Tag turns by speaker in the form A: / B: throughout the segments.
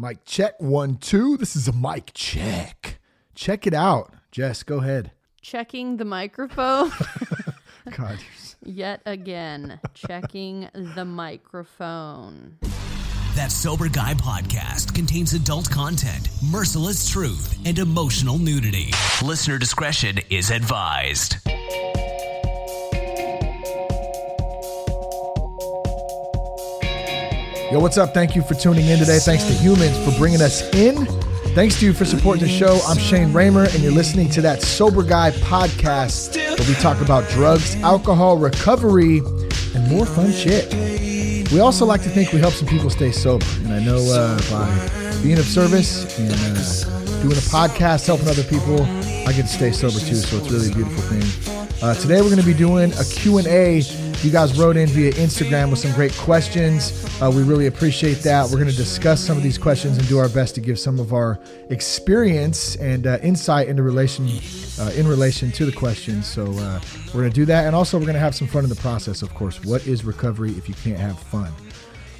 A: Mic check one, two. This is a mic check. Check it out. Jess, go ahead.
B: Checking the microphone
A: God,
B: yet again. Checking the microphone.
C: That Sober Guy podcast contains adult content, merciless truth, and emotional nudity. Listener discretion is advised.
A: Yo, what's up? Thank you for tuning in today. Thanks to Humans for bringing us in. Thanks to you for supporting the show. I'm Shane Ramer, and you're listening to that Sober Guy podcast where we talk about drugs, alcohol, recovery, and more fun shit. We also like to think we help some people stay sober. And I know uh, by being of service and uh, doing a podcast, helping other people, I get to stay sober too. So it's really a beautiful thing. Uh, today we're going to be doing a Q&A. You guys wrote in via Instagram with some great questions. Uh, we really appreciate that. We're going to discuss some of these questions and do our best to give some of our experience and uh, insight into relation uh, in relation to the questions. So uh, we're going to do that, and also we're going to have some fun in the process. Of course, what is recovery if you can't have fun?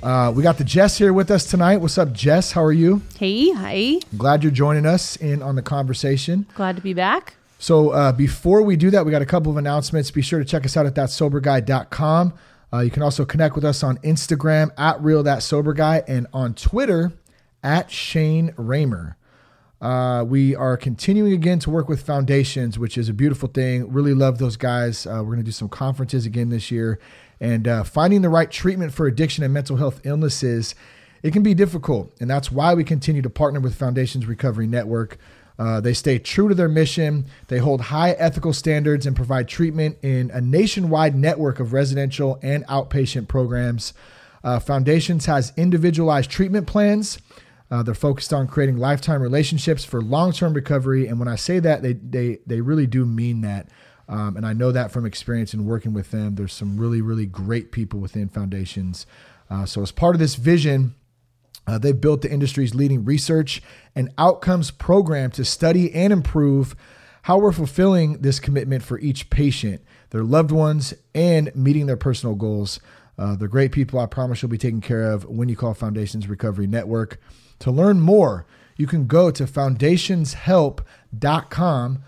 A: Uh, we got the Jess here with us tonight. What's up, Jess? How are you?
B: Hey, hi.
A: Glad you're joining us in on the conversation.
B: Glad to be back.
A: So uh, before we do that, we got a couple of announcements. Be sure to check us out at thatsoberguy.com. Uh, you can also connect with us on Instagram at real and on Twitter at Shane Ramer. Uh, we are continuing again to work with foundations, which is a beautiful thing. Really love those guys. Uh, we're going to do some conferences again this year, and uh, finding the right treatment for addiction and mental health illnesses, it can be difficult, and that's why we continue to partner with Foundations Recovery Network. Uh, they stay true to their mission. They hold high ethical standards and provide treatment in a nationwide network of residential and outpatient programs. Uh, Foundations has individualized treatment plans. Uh, they're focused on creating lifetime relationships for long-term recovery, and when I say that, they they they really do mean that. Um, and I know that from experience in working with them. There's some really really great people within Foundations. Uh, so as part of this vision, uh, they've built the industry's leading research and outcomes program to study and improve how we're fulfilling this commitment for each patient, their loved ones, and meeting their personal goals. Uh, they're great people. I promise you'll be taken care of when you call Foundations Recovery Network. To learn more, you can go to foundationshelp.com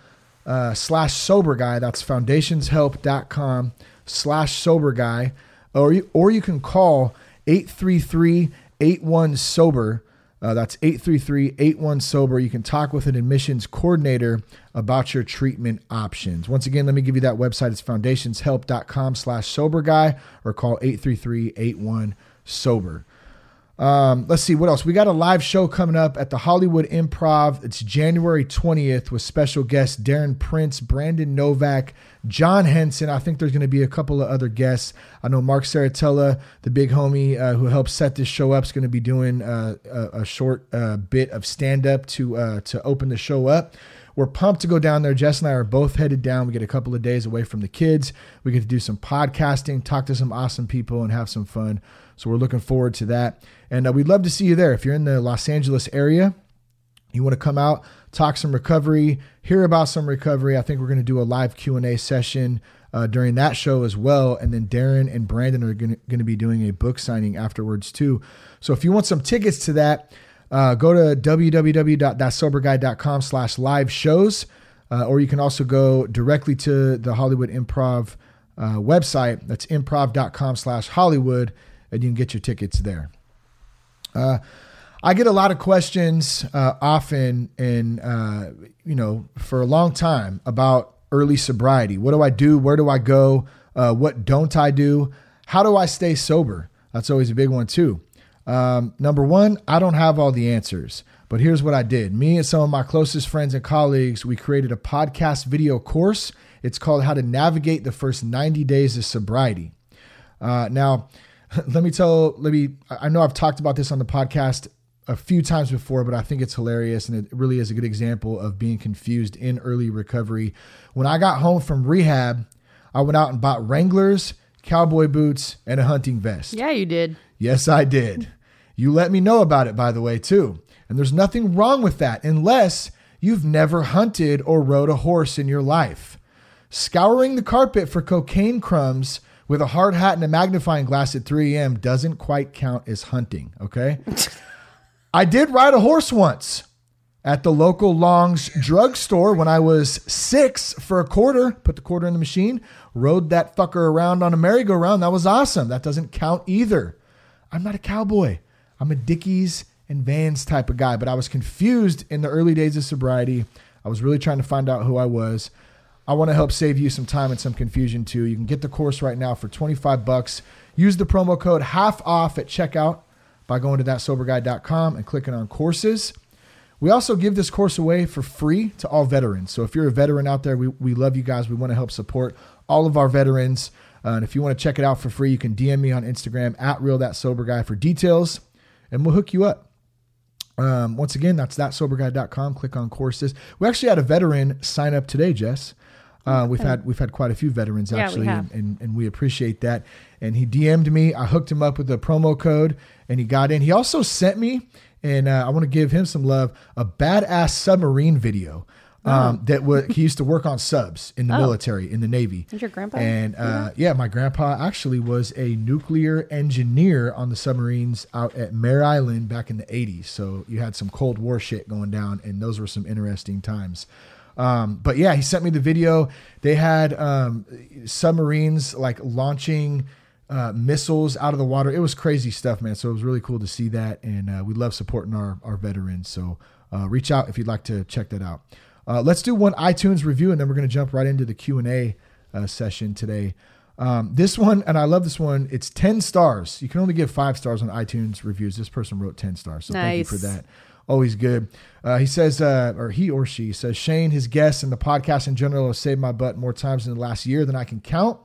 A: uh, slash sober guy. That's foundationshelp.com slash sober guy. Or you, or you can call 833 81 sober. Uh, that's 833 81 sober. You can talk with an admissions coordinator about your treatment options. Once again, let me give you that website. It's foundationshelp.com slash sober guy or call 833 81 sober. Um, let's see what else. We got a live show coming up at the Hollywood Improv. It's January 20th with special guests Darren Prince, Brandon Novak, John Henson. I think there's going to be a couple of other guests. I know Mark Saratella, the big homie uh, who helped set this show up, is going to be doing uh, a, a, short uh, bit of stand up to uh, to open the show up. We're pumped to go down there. Jess and I are both headed down. We get a couple of days away from the kids. We get to do some podcasting, talk to some awesome people, and have some fun. So we're looking forward to that. And uh, we'd love to see you there. If you're in the Los Angeles area, you want to come out, talk some recovery, hear about some recovery. I think we're going to do a live Q&A session uh, during that show as well. And then Darren and Brandon are going to be doing a book signing afterwards too. So if you want some tickets to that, uh, go to www.thatsoberguy.com slash live shows. Uh, or you can also go directly to the Hollywood Improv uh, website. That's improv.com slash Hollywood and you can get your tickets there. Uh, I get a lot of questions uh, often, and uh, you know, for a long time about early sobriety. What do I do? Where do I go? Uh, what don't I do? How do I stay sober? That's always a big one too. Um, number one, I don't have all the answers, but here's what I did. Me and some of my closest friends and colleagues, we created a podcast video course. It's called How to Navigate the First 90 Days of Sobriety. Uh, now, let me tell, let me, I know I've talked about this on the podcast a few times before, but I think it's hilarious and it really is a good example of being confused in early recovery. When I got home from rehab, I went out and bought Wranglers, cowboy boots, and a hunting vest.
B: Yeah, you did.
A: Yes, I did. You let me know about it, by the way, too. And there's nothing wrong with that unless you've never hunted or rode a horse in your life. Scouring the carpet for cocaine crumbs with a hard hat and a magnifying glass at 3 a.m. doesn't quite count as hunting, okay? I did ride a horse once at the local Long's drugstore when I was six for a quarter. Put the quarter in the machine, rode that fucker around on a merry-go-round. That was awesome. That doesn't count either. I'm not a cowboy. I'm a Dickies and Vans type of guy, but I was confused in the early days of sobriety. I was really trying to find out who I was. I want to help save you some time and some confusion too. You can get the course right now for 25 bucks. Use the promo code half off at checkout by going to thatsoberguy.com and clicking on courses. We also give this course away for free to all veterans. So if you're a veteran out there, we, we love you guys. We want to help support all of our veterans. Uh, and if you want to check it out for free, you can DM me on Instagram at real that sober guy for details, and we'll hook you up. Um, once again, that's thatsoberguy.com. Click on courses. We actually had a veteran sign up today, Jess. Uh, we've had we've had quite a few veterans
B: Yeah,
A: actually,
B: have.
A: and, and and we appreciate that. And he DM'd me. I hooked him up with a promo code, and he got in. He also sent me, and uh, I want to give him some love, a badass submarine video. Um, that was he used to work on subs in the
B: Oh.
A: military in the Navy.
B: Did your grandpa
A: And uh, yeah, my grandpa actually was a nuclear engineer on the submarines out at Mare Island back in the 80s. So you had some Cold War shit going down, and those were some interesting times. Um, but yeah, he sent me the video. They had um, submarines like launching uh, missiles out of the water. It was crazy stuff, man. So it was really cool to see that, and uh, we love supporting our our veterans. So uh, reach out if you'd like to check that out. Uh, let's do one iTunes review, and then we're going to jump right into the Q and A uh, session today. Um, this one, and I love this one. It's ten stars. You can only give five stars on iTunes reviews. This person wrote ten stars, so thank you for that. Always good. Uh, he says, uh, or he or she says, Shane, his guests, and the podcast in general have saved my butt more times in the last year than I can count.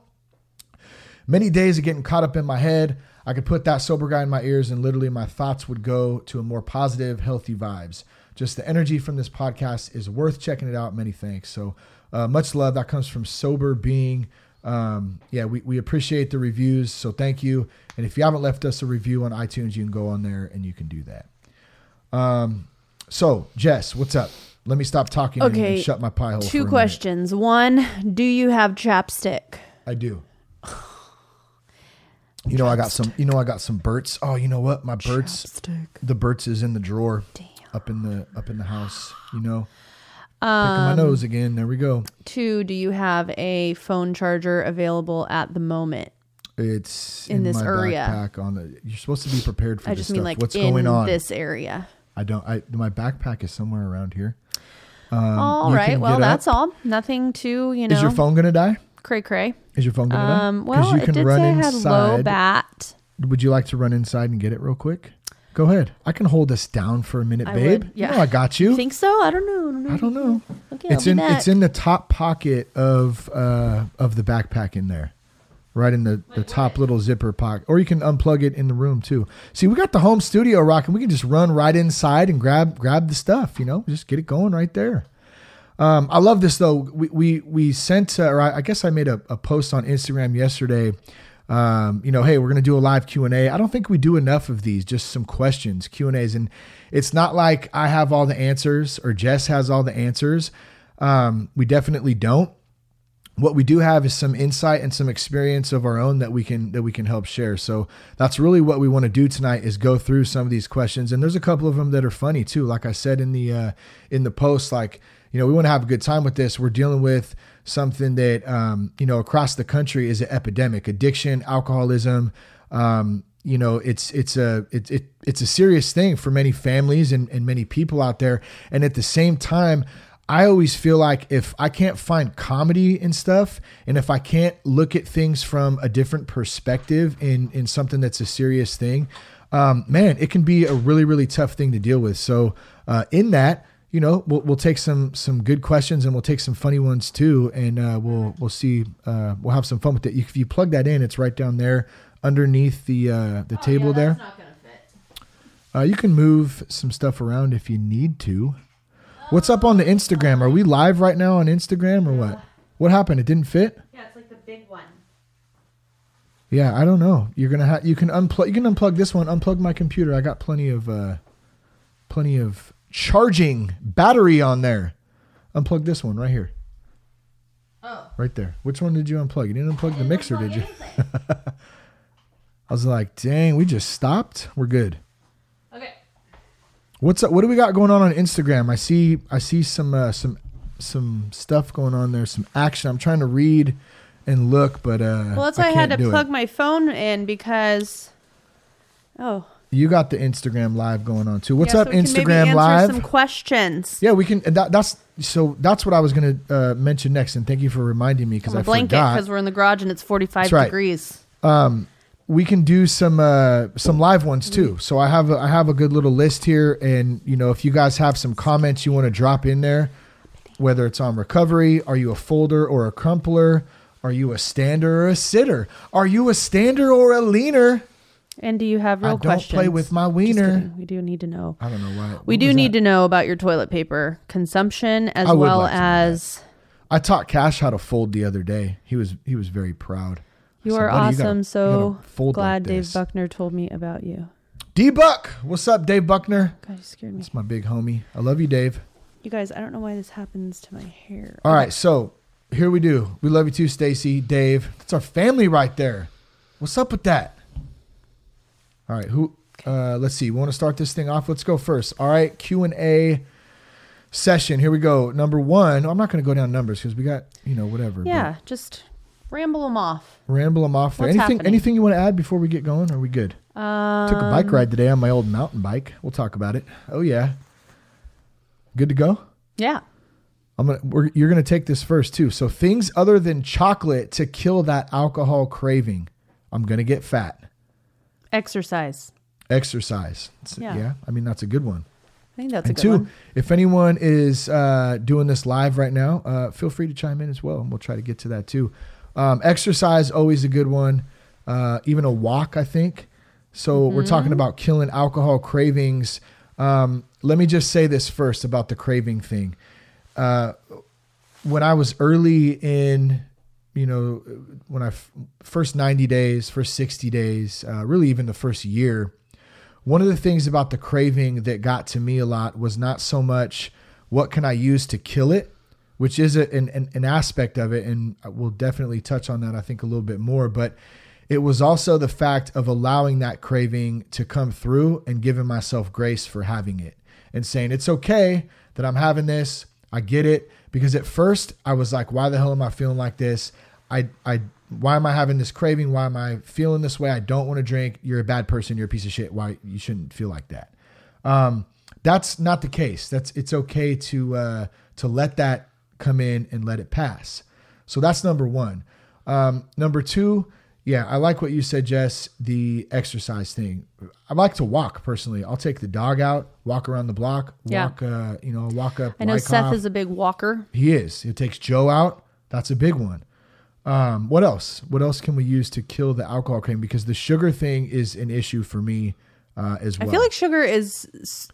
A: Many days of getting caught up in my head. I could put that sober guy in my ears, and literally my thoughts would go to a more positive, healthy vibes. Just the energy from this podcast is worth checking it out. Many thanks. So uh, much love. That comes from Sober Being. Um, yeah, we, we appreciate the reviews. So thank you. And if you haven't left us a review on iTunes, you can go on there and you can do that. Um, so Jess, what's up? Let me stop talking
B: Okay,
A: and shut my pie hole.
B: Two
A: minute.
B: questions. One, do you have chapstick?
A: I do. You know, I got some. You know, I got some Burt's. Oh, you know what? My Burt's.
B: Chapstick.
A: The Burt's is in the drawer, Damn. up in the up in the house. You know, picking
B: Um,
A: my nose again. There we go.
B: Two, do you have a phone charger available at the moment?
A: It's
B: in this
A: my
B: area.
A: backpack. On the, you're supposed to be prepared for
B: I
A: this
B: just
A: stuff.
B: mean like
A: What's
B: in
A: going on?
B: this area.
A: I don't. I my backpack is somewhere around here. Um,
B: all right. Well, that's all. Nothing to you know.
A: Is your phone gonna die?
B: cray cray?
A: Is your phone gonna
B: Um.
A: die?
B: Well,
A: you
B: it
A: can
B: did
A: run
B: say it had low bat.
A: Would you like to run inside and get it real quick? Go ahead. I can hold this down for a minute,
B: I
A: babe.
B: would, yeah.
A: You know I got you.
B: Think so? I don't know. I don't know.
A: I don't know.
B: Okay,
A: it's in
B: be
A: it's in the top pocket of uh of the backpack in there. Right in the, the top little zipper pocket. Or you can unplug it in the room too. See, we got the home studio rocking. We can just run right inside and grab grab the stuff, you know, just get it going right there. Um, I love this though. We we we sent, uh, or I, I guess I made a, a post on Instagram yesterday. Um, you know, hey, we're gonna do a live Q and A. I don't think we do enough of these. Just some questions, Q and As, and it's not like I have all the answers or Jess has all the answers. Um, we definitely don't. What we do have is some insight and some experience of our own that we can that we can help share. So that's really what we want to do tonight is go through some of these questions. And there's a couple of them that are funny too. Like I said in the uh, in the post, like you know we want to have a good time with this. We're dealing with something that um, you know across the country is an epidemic: addiction, alcoholism. Um, you know it's it's a it, it it's a serious thing for many families and, and many people out there. And at the same time, I always feel like if I can't find comedy and stuff, and if I can't look at things from a different perspective in in something that's a serious thing, um, man, it can be a really really tough thing to deal with. So uh, in that, you know, we'll we'll take some some good questions and we'll take some funny ones too, and uh, we'll we'll see uh, we'll have some fun with it. If you plug that in, it's right down there underneath the uh, the table there. Uh, you can move some stuff around if you need to. What's up on the Instagram? Are we live right now on Instagram or what? What happened? It didn't fit.
B: Yeah, it's like the big one.
A: Yeah, I don't know. You're gonna have you can unplug you can unplug this one. Unplug my computer. I got plenty of uh, plenty of charging battery on there. Unplug this one right here.
B: Oh.
A: Right there. Which one did you unplug? You didn't unplug the mixer, did you? I was like, dang, we just stopped. We're good. What's up? What do we got going on on Instagram? I see I see some uh, some some stuff going on there, some action. I'm trying to read and look, but uh
B: Well, that's why I, had to
A: do it.
B: plug my phone in because. Oh.
A: You got the Instagram live going on too. What's
B: yeah,
A: up
B: so we can maybe
A: Instagram
B: answer
A: live?
B: Some questions.
A: Yeah, we can. That, that's so. That's what I was going to uh, mention next, and thank you for reminding me because
B: I'm blanket
A: forgot.
B: because we're in the garage and it's 45
A: That's right.
B: degrees.
A: We can do some uh, some live ones too.
B: Mm-hmm.
A: So I have a, I have a good little list here, and you know if you guys have some comments you want to drop in there, whether it's on recovery, are you a folder or a crumpler? Are you a stander or a sitter? Are you a stander or a leaner?
B: And do you have real questions?
A: I don't
B: questions?
A: play with my wiener.
B: We do need to know.
A: I don't know why.
B: We do need
A: that?
B: to know about your toilet paper consumption as
A: I
B: well
A: like to know that.
B: as
A: I taught Cash how to fold the other day. He was he was very proud.
B: You
A: said,
B: are
A: "Buddy, you
B: awesome. so glad
A: like
B: Dave
A: this."
B: Buckner told me about you.
A: D Buck, what's up, Dave Buckner?
B: God, you scared me.
A: That's my big homie. I love you, Dave.
B: You guys, I don't know why this happens to my hair.
A: All right, so here we do. We love you too, Stacy, Dave. That's our family right there. What's up with that? All right, who? Uh, let's see. We want to start this thing off. Let's go first. All right, Q and A session. Here we go. Number one. I'm not going to go down numbers because we got you know whatever.
B: Yeah, just ramble them off.
A: ramble them off there.
B: What's
A: anything?
B: happening?
A: Anything you want to add before we get going? Are we good?
B: Um,
A: Took a bike ride today on my old mountain bike. We'll talk about it. Oh yeah. Good to go.
B: Yeah.
A: I'm gonna. We're, you're gonna take this first too. So things other than chocolate to kill that alcohol craving. I'm gonna get fat.
B: Exercise.
A: Exercise. It's-
B: Yeah.
A: yeah. I mean that's a good one.
B: I think that's
A: and
B: a good
A: two,
B: one.
A: if anyone is uh, doing this live right now, uh, feel free to chime in as well, and we'll try to get to that too. Um, exercise always a good one. Uh, even a walk, I think. So we're
B: Mm-hmm.
A: talking about killing alcohol cravings. Um, let me just say this first about the craving thing. Uh, when I was early in, you know, when I f- first 90 days, first 60 days, uh, really even the first year, one of the things about the craving that got to me a lot was not so much what can I use to kill it, which is a, an, an, an aspect of it. And we'll definitely touch on that, I think, a little bit more. But it was also the fact of allowing that craving to come through and giving myself grace for having it and saying, it's okay that I'm having this. I get it. Because at first I was like, why the hell am I feeling like this? I, I, why am I having this craving? Why am I feeling this way? I don't want to drink. You're a bad person. You're a piece of shit. Why you shouldn't feel like that? Um, that's not the case. That's it's okay to uh, to let that come in and let it pass. So that's number one. Um, number two, yeah, I like what you said, Jess. The exercise thing. I like to walk personally. I'll take the dog out, walk around the block,
B: Yeah.
A: walk. Uh, you know, walk up.
B: I know
A: Wyckoff.
B: Seth is a big walker.
A: He is. It takes Joe out. That's a big one. Um, what else? What else can we use to kill the alcohol craving? Because the sugar thing is an issue for me uh, as well.
B: I feel like sugar is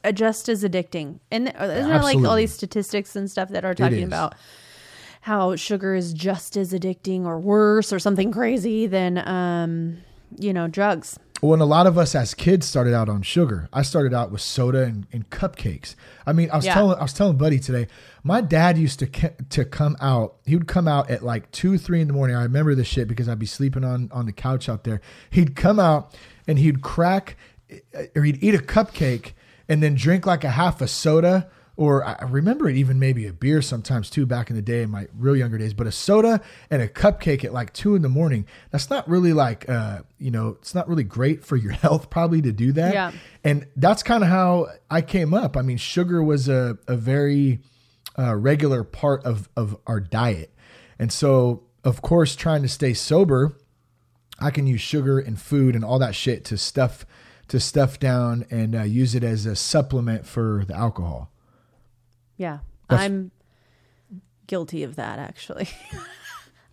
B: uh, just as addicting. And th- isn't there like all these statistics and stuff that are talking about how sugar is just as addicting or worse or something crazy than, um, you know, drugs?
A: when a lot of us as kids started out on sugar, I started out with soda and, and cupcakes. I mean, I was
B: Yeah.
A: telling I was telling Buddy today, my dad used to to come out. He would come out at like two, three in the morning. I remember this shit because I'd be sleeping on on the couch out there. He'd come out and he'd crack or he'd eat a cupcake and then drink like a half a soda. Or I remember it even maybe a beer sometimes too back in the day in my real younger days, but a soda and a cupcake at like two in the morning. That's not really like, uh, you know, it's not really great for your health probably to do that.
B: Yeah.
A: And that's kind of how I came up. I mean, sugar was a, a very uh, regular part of, of our diet. And so, of course, trying to stay sober, I can use sugar and food and all that shit to stuff to stuff down and uh, use it as a supplement for the alcohol.
B: Yeah.
A: That's-
B: I'm guilty of that actually.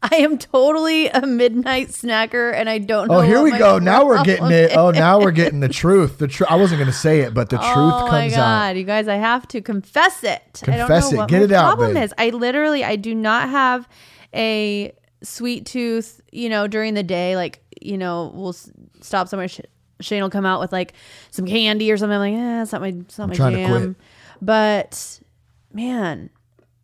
B: I am totally a midnight snacker and I don't know.
A: Oh, here we go. Now we're getting it. Oh, now we're getting the truth. The truth. I wasn't going to say it, but the truth
B: oh my
A: comes
B: god,
A: out.
B: you guys! I have to confess it. I don't
A: Confess
B: know
A: it.
B: what
A: Get it out,
B: problem
A: babe.
B: is. I literally, I do not have a sweet tooth. You know, during the day, like you know, we'll stop somewhere. Sh- Shane will come out with like some candy or something. I'm like, eh, it's not my, it's not my
A: trying to
B: jam.
A: quit.
B: But man,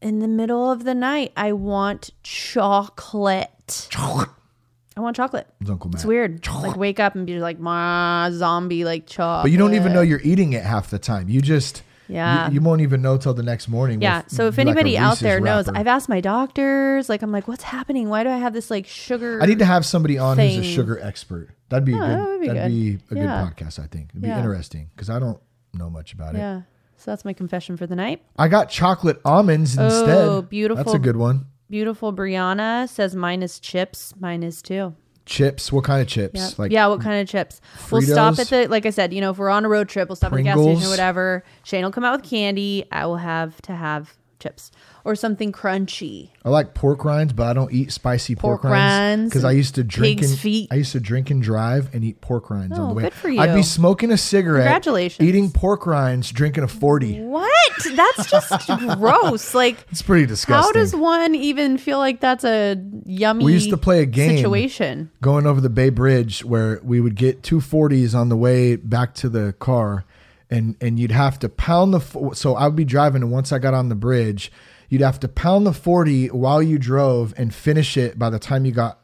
B: in the middle of the night, I want chocolate. I want chocolate.
A: It's Uncle Matt.
B: It's weird. Like wake up and be like, ma zombie like chocolate.
A: But you don't even know you're eating it half the time. You just
B: Yeah.
A: You, you won't even know till the next morning.
B: Yeah. So if
A: like
B: anybody out there knows,
A: wrapper.
B: I've asked my doctors. Like I'm like, what's happening? Why do I have this like sugar?
A: I need to have somebody on who's a sugar expert. That'd be a
B: Oh,
A: good.
B: that would be
A: that'd
B: good.
A: be a
B: Yeah.
A: good podcast. I think it'd be
B: Yeah.
A: interesting because I don't know much about it.
B: Yeah. So that's my confession for the night.
A: I got chocolate almonds oh, instead.
B: Oh, beautiful.
A: That's a good one.
B: Beautiful Brianna says mine is chips. Mine is too.
A: Chips. What kind of chips?
B: Yeah.
A: Like
B: yeah, what kind of chips? We'll stop at the like I said, you know, if we're on a road trip, we'll stop at the gas station or whatever. Shane will come out with candy. I will have to have chips or something crunchy.
A: I like pork rinds, but I don't eat spicy pork,
B: Pork
A: rinds because I used to drink and
B: feet.
A: I used to drink and drive and eat pork rinds on
B: Oh,
A: the way.
B: good for you.
A: I'd be smoking a cigarette,
B: Congratulations.
A: eating pork rinds, drinking a forty.
B: What? That's just gross. Like
A: It's pretty disgusting.
B: how does one even feel like that's a yummy
A: We used to play a game.
B: situation?
A: going over the Bay Bridge where we would get two forties on the way back to the car, and and you'd have to pound the. So I would be driving, and once I got on the bridge, you'd have to pound the forty while you drove and finish it by the time you got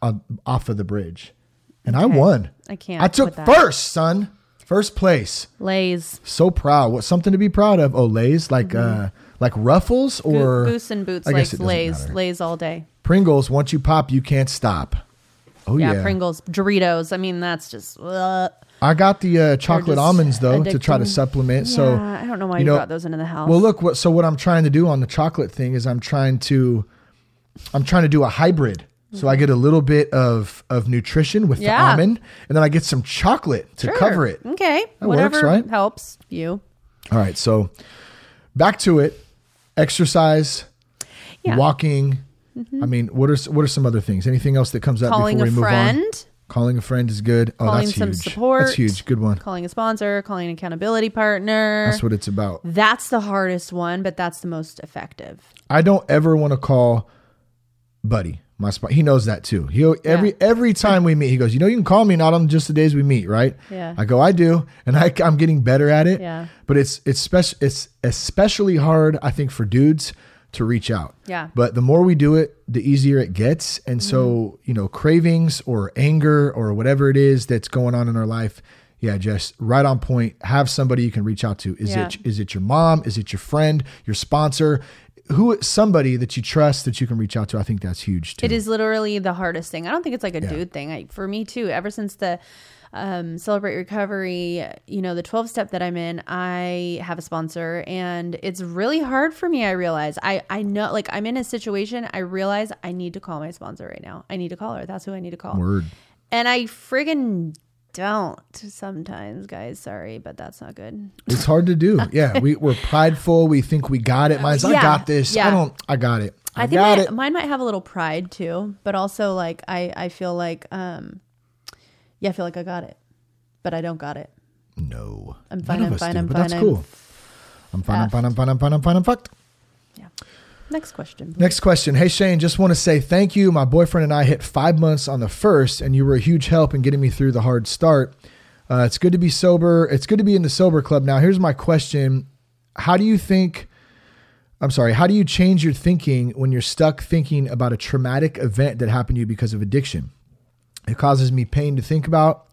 A: off of the bridge, and I won.
B: I can't
A: I took first, son, first place.
B: Lays.
A: So proud. What something to be proud of? Oh, Lay's like uh like Ruffles
B: Mm-hmm.
A: Or
B: Goose and boots
A: I
B: like
A: guess it doesn't
B: lays.
A: matter.
B: Lays all day.
A: Pringles. Once you pop, you can't stop. Oh
B: Yeah,
A: yeah,
B: Pringles, Doritos. I mean, that's just. ugh.
A: I got the uh, chocolate almonds though to try to
B: addicting.
A: supplement. So
B: I don't know why
A: you know-
B: got those into the house.
A: well, look what. So what I'm trying to do on the chocolate thing is I'm trying to, I'm trying to do a hybrid. So I get a little bit of of nutrition with the almond, and then I get some chocolate to
B: Sure.
A: cover it.
B: Okay,
A: That
B: whatever
A: works, right?
B: helps you.
A: All right, so back to it. Exercise,
B: Yeah. Mm-hmm.
A: walking. I mean, what are what are some other things? Anything else that comes up
B: Calling
A: before
B: a
A: we move on? Calling a friend is good. Oh,
B: calling
A: that's
B: some
A: huge.
B: support.
A: That's huge. Good one.
B: calling a sponsor, calling an accountability partner.
A: That's what it's about.
B: That's the hardest one, but that's the most effective.
A: I don't ever want to call Buddy my spot. He knows that too. He every every time we meet, he goes, "You know, you can call me not on just the days we meet, right?"
B: Yeah.
A: I go, "I do," and I, I'm getting better at it.
B: Yeah.
A: But it's it's special. It's especially hard, I think, for dudes to reach out.
B: Yeah.
A: But the more we do it, the easier it gets. And so,
B: Mm-hmm.
A: you know, cravings or anger or whatever it is that's going on in our life, yeah, just right on point. Have somebody you can reach out to. Is
B: Yeah.
A: it is it your mom? Is it your friend? Your sponsor? Who somebody that you trust that you can reach out to? I think that's huge too.
B: It is literally the hardest thing. I don't think it's like a dude thing. I, for me too. Ever since the um, celebrate recovery, you know, the twelve step that I'm in, I have a sponsor, and it's really hard for me. I realize I I know like I'm in a situation. I realize I need to call my sponsor right now. I need to call her. That's who I need to call.
A: Word.
B: And I friggin' don't sometimes, guys. Sorry, but that's not good.
A: It's hard to do. Yeah, we, we're prideful. We think we got it. Mine's, I got this.
B: Yeah.
A: I don't, I got it. I,
B: I think
A: got
B: my,
A: it.
B: mine might have a little pride too, but also like I I feel like um yeah, I feel like I got it, but I don't got it.
A: no.
B: I'm fine,
A: None
B: I'm fine,
A: do,
B: I'm
A: but
B: fine,
A: that's
B: I'm
A: cool. I'm fine, I'm fine, I'm fine, I'm fine, I'm fine, I'm fucked.
B: Yeah. Next question.
A: Next question. Hey, Shane, just want to say thank you. My boyfriend and I hit five months on the first, and you were a huge help in getting me through the hard start. Uh, it's good to be sober. It's good to be in the sober club. Now, here's my question How do you think? I'm sorry, how do you change your thinking when you're stuck thinking about a traumatic event that happened to you because of addiction? It causes me pain to think about,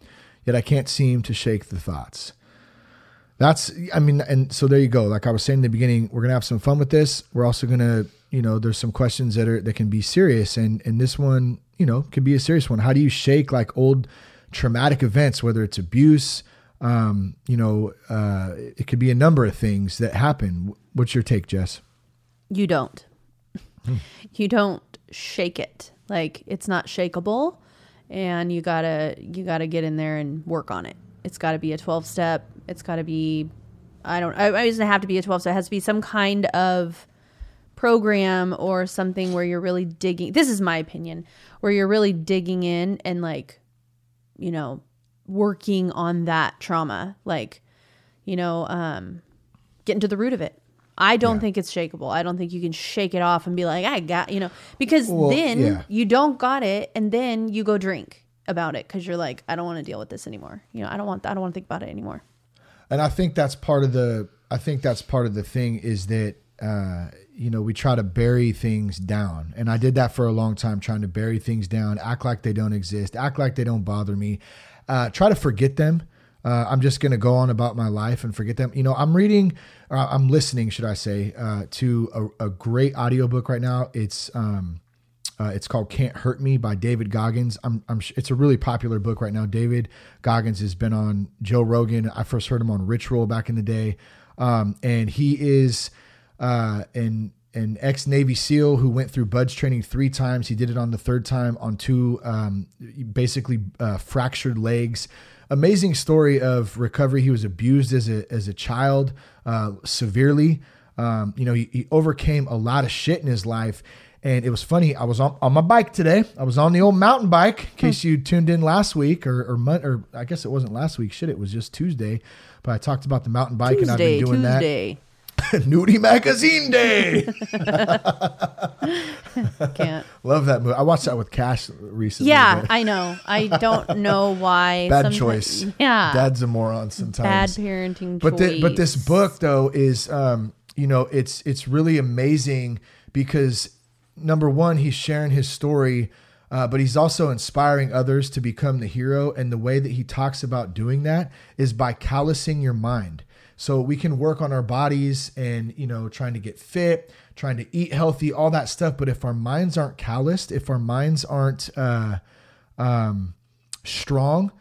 A: yet I can't seem to shake the thoughts. That's, I mean, and so there you go. Like I was saying in the beginning, we're gonna have some fun with this. We're also gonna, you know, there's some questions that are that can be serious, and and this one, you know, could be a serious one. How do you shake like old traumatic events, whether it's abuse, um, you know, uh, it could be a number of things that happen. What's your take, Jess?
B: You don't.
A: Hmm.
B: You don't shake it. Like it's not shakeable and you got to you got to get in there and work on it. It's got to be a 12 step. It's got to be I don't I doesn't have to be a 12 step. It has to be some kind of program or something where you're really digging. This is my opinion. Where you're really digging in and like you know working on that trauma like you know um getting to the root of it i don't think it's shakeable i don't think you can shake it off and be like i got you know because
A: Well,
B: then
A: yeah.
B: you don't got it and then you go drink about it because you're like i don't want to deal with this anymore. You know i don't want i don't want to think about it anymore.
A: And I think that's part of the I think that's part of the thing is that uh, you know we try to bury things down, and I did that for a long time, trying to bury things down, act like they don't exist, act like they don't bother me, uh, try to forget them. Uh, I'm just going to go on about my life and forget them. You know, I'm reading, or I'm listening, should I say, uh, to a, a great audiobook right now. It's um, uh, it's called "Can't Hurt Me" by David Goggins. I'm, I'm, it's a really popular book right now. David Goggins has been on Joe Rogan. I first heard him on Rich Roll back in the day, um, and he is uh, an an ex Navy SEAL who went through BUD/S training three times. He did it on the third time on two um, basically uh, fractured legs. Amazing story of recovery. He was abused as a as a child uh, severely. Um, you know, he, he overcame a lot of shit in his life and it was funny. I was on, on my bike today. I was on the old mountain bike. In case you tuned in last week, or or, or I guess it wasn't last week. Shit, it was just Tuesday. But I talked about the mountain bike,
B: Tuesday,
A: and I've been doing
B: Tuesday.
A: that. Nudie Magazine Day.
B: Can't.
A: Love that movie. I watched that with Cash recently.
B: Yeah, I know. I don't know why.
A: bad
B: sometimes-
A: choice.
B: Yeah.
A: Dad's a moron sometimes.
B: bad parenting
A: but
B: choice.
A: the, but this book though is um you know it's it's really amazing because number one he's sharing his story uh, but he's also inspiring others to become the hero and the way that he talks about doing that is by callousing your mind so we can work on our bodies and you know trying to get fit trying to eat healthy all that stuff. But if our minds aren't calloused if our minds aren't uh, um, strong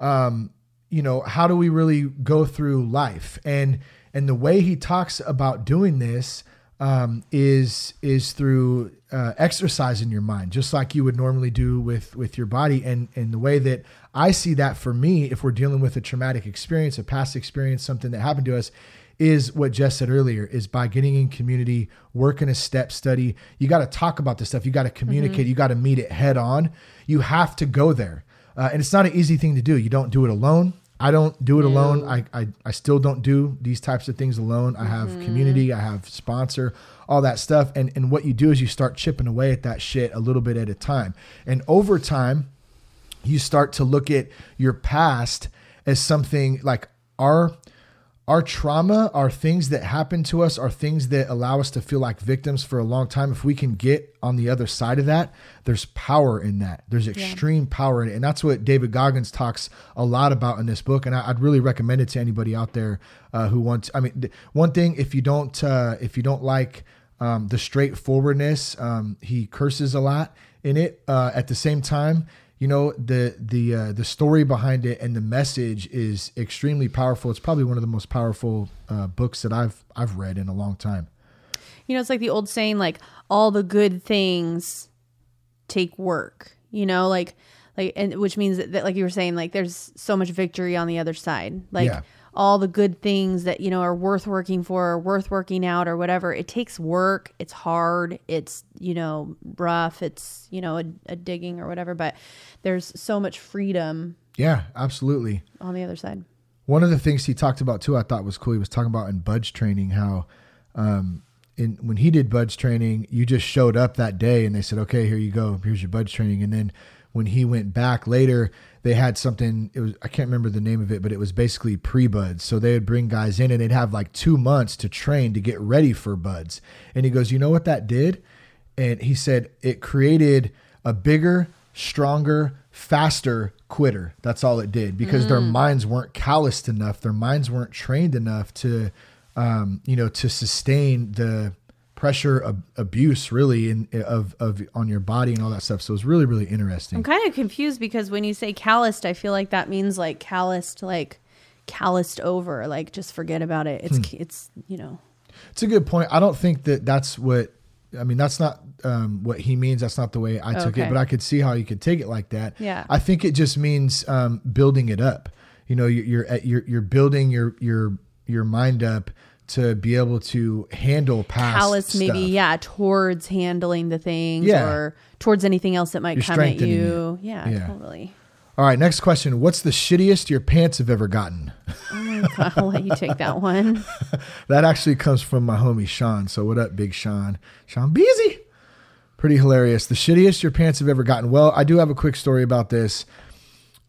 A: um, you know how do we really go through life? And and the way he talks about doing this um, is is through uh, exercising your mind just like you would normally do with with your body and and the way that i see that for me if we're dealing with a traumatic experience a past experience something that happened to us is what Jess said earlier is by getting in community, working a step study. You got to talk about this stuff. You got to communicate. You got to meet it head on. You have to go there. Uh, and it's not an easy thing to do. You don't do it alone. I don't do it alone. I, I, I still don't do these types of things alone. I have mm-hmm. community, I have sponsor, all that stuff. And, and what you do is you start chipping away at that shit a little bit at a time. And over time, you start to look at your past as something like our our trauma are things that happen to us are things that allow us to feel like victims for a long time. If we can get on the other side of that there's power in that. There's extreme power in it. And that's what david goggins talks a lot about in this book. And I, would really recommend it to anybody out there uh, who wants i mean th- one thing if you don't uh, if you don't like um, the straightforwardness um, he curses a lot in it uh, at the same time you know the the uh, the story behind it and the message is extremely powerful. It's probably one of the most powerful uh, books that I've I've read in a long time.
B: You know, it's like the old saying, like all the good things take work. You know, like like, and which means that, that like you were saying, like there's so much victory on the other side. Like
A: Yeah.
B: All the good things that you know are worth working for, or worth working out, or whatever. It takes work. It's hard. It's you know rough. It's you know a, a digging or whatever. But there's so much freedom
A: Yeah, absolutely.
B: on the other side.
A: One of the things he talked about too, I thought was cool. He was talking about in BUD/S training how, um, in when he did BUD/S training, you just showed up that day and they said, "Okay, here you go. Here's your BUD/S training." And then when he went back later, they had something. It was I can't remember the name of it, but it was basically pre buds. So they would bring guys in and they'd have like two months to train to get ready for buds. And he goes, "You know what that did?" And he said it created a bigger, stronger, faster quitter. That's all it did because their minds weren't calloused enough. Their minds weren't trained enough to, um, you know, to sustain the pressure of abuse really in of of on your body and all that stuff. So it's really really interesting.
B: I'm kind of confused because when you say calloused, I feel like that means like calloused, like calloused over, like just forget about it. It's it's you know
A: It's a good point. I don't think that that's what I mean. That's not um, what he means. That's not the way I took it. But I could see how you could take it like that.
B: Yeah.
A: I think it just means um, building it up. You know, you're you're you're, you're building your your your mind up to be able to handle past
B: callous, maybe
A: stuff.
B: yeah, towards handling the things
A: Yeah.
B: or towards anything else that might
A: You're
B: come at you. Yeah,
A: Yeah.
B: totally.
A: All right. Next question. What's the shittiest your pants have ever gotten?
B: Oh my god i'll let you take that one.
A: That actually comes from my homie Sean. So what up, Big Sean? Sean Beasy. Pretty hilarious. The shittiest your pants have ever gotten. Well, I do have a quick story about this.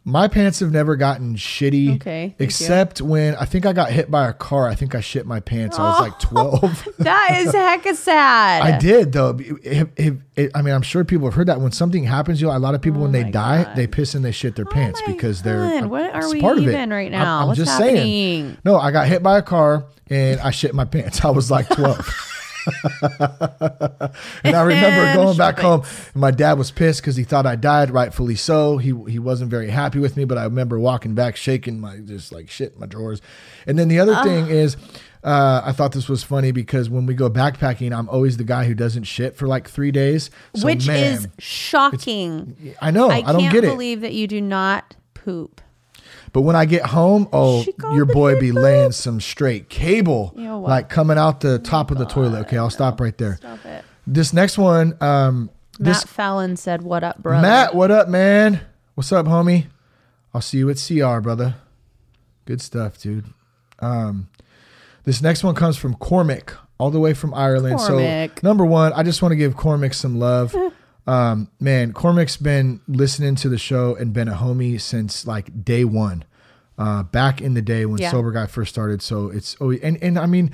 A: My pants have never gotten shitty.
B: Okay, thank you.
A: Except when I think I got hit by a car. I think I shit my pants. I was like 12.
B: That is hecka sad.
A: I did though. It- it- it- I mean, I'm sure people have heard that when something happens, you know, a lot of people when they
B: Oh
A: die,
B: God.
A: they piss and they shit their pants
B: my
A: because they're. Uh,
B: what are we
A: part
B: even right
A: I'm-
B: now?
A: I'm,
B: What's
A: just saying. No, I got hit by a car and I shit my pants. I was like 12. and I remember going back home. And my dad was pissed because he thought I died, rightfully so. He he wasn't very happy with me, but I remember walking back, shaking my just like shit in my drawers. And then the other thing is, uh, I thought this was funny because when we go backpacking, I'm always the guy who doesn't shit for like three days. So,
B: Which
A: man,
B: is shocking.
A: I know
B: I
A: I, don't
B: can't
A: get it.
B: believe that you do not poop.
A: But when I get home, oh, your boy be laying some straight cable,
B: what?
A: like coming out the top of the toilet. Okay, I'll stop right there.
B: Stop it.
A: This next one, um, this
B: Matt Fallon said, "What up, brother?"
A: Matt, what up, man? What's up, homie? I'll see you at CR, brother. Good stuff, dude. Um, this next one comes from Cormac, all the way from Ireland.
B: Cormac.
A: So, number one, I just want to give Cormac some love. um, man, Cormac's been listening to the show and been a homie since like day one, uh, back in the day when
B: Yeah.
A: Sober Guy first started. So it's oh, and and I mean,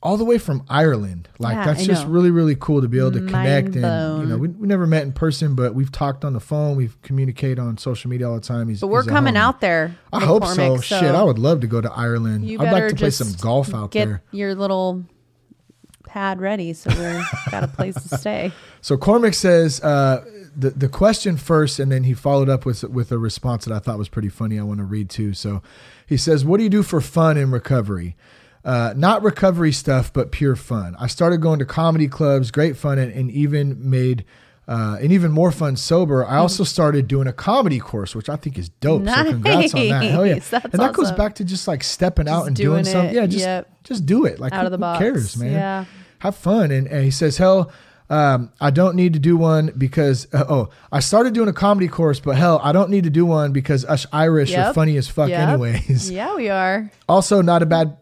A: all the way from Ireland. Like
B: Yeah,
A: that's
B: I
A: just
B: know.
A: really really cool to be able to
B: Mind
A: connect and you know we, we never met in person, but we've talked on the phone. We've communicated on social media all the time. He's
B: But we're
A: he's
B: coming out there.
A: I hope so.
B: McCormick,
A: Shit, I would love to go to Ireland. I'd like to play some golf out
B: get
A: there.
B: your little pad ready, so we're got a place to stay.
A: So Cormac says uh, the the question first, and then he followed up with with a response that I thought was pretty funny. I want to read too. So he says, "What do you do for fun in recovery?" Uh, not recovery stuff, but pure fun. I started going to comedy clubs, great fun, and, and even made uh, and even more fun sober. I also started doing a comedy course, which I think is dope. So congrats on that. Hell yeah!
B: That's
A: and that goes back to just like stepping out and doing,
B: doing
A: something. Yeah, just
B: Yep.
A: just do it. Like
B: Out
A: who,
B: of the
A: who
B: box.
A: cares, man?
B: Yeah.
A: have fun. And, and he says, hell, um, I don't need to do one because, uh, oh, I started doing a comedy course, but hell, I don't need to do one because us Irish are
B: Yep.
A: funny as fuck
B: Yep.
A: anyways.
B: Yeah, we are.
A: Also, not a bad,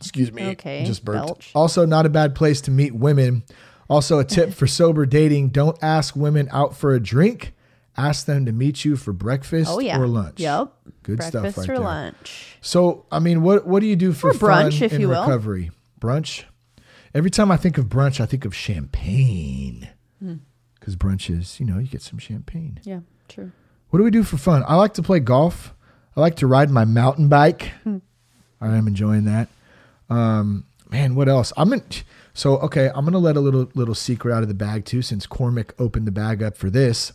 A: excuse me,
B: Okay,
A: just burped.
B: belch.
A: Also, not a bad place to meet women. Also, a tip for sober dating don't ask women out for a drink. Ask them to meet you for breakfast
B: Oh yeah.
A: or lunch.
B: Yep.
A: Good
B: Breakfast
A: stuff right
B: or
A: there.
B: lunch.
A: So, I mean, what what do you do for
B: Or brunch,
A: fun
B: if
A: in
B: you will.
A: recovery? Brunch. Every time I think of brunch, I think of champagne.
B: Hmm.
A: Because brunch is, you know, you get some champagne.
B: Yeah, true.
A: What do we do for fun? I like to play golf. I like to ride my mountain bike.
B: Hmm.
A: I am enjoying that. Um, man, what else? I'm in. So okay, I'm gonna let a little little secret out of the bag too, since Cormac opened the bag up for this.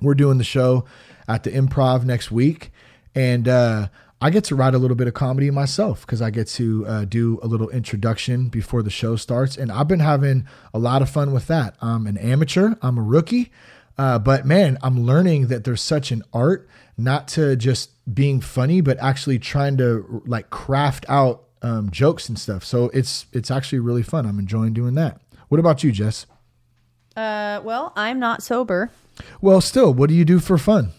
A: We're doing the show at the Improv next week, and uh, I get to write a little bit of comedy myself because I get to uh, do a little introduction before the show starts, and I've been having a lot of fun with that. I'm an amateur. I'm a rookie. Uh, but man, I'm learning that there's such an art, not to just being funny, but actually trying to like craft out um, jokes and stuff. So it's it's actually really fun. I'm enjoying doing that. What about you, Jess?
B: Uh, well, I'm not sober.
A: Well, still, what do you do for fun?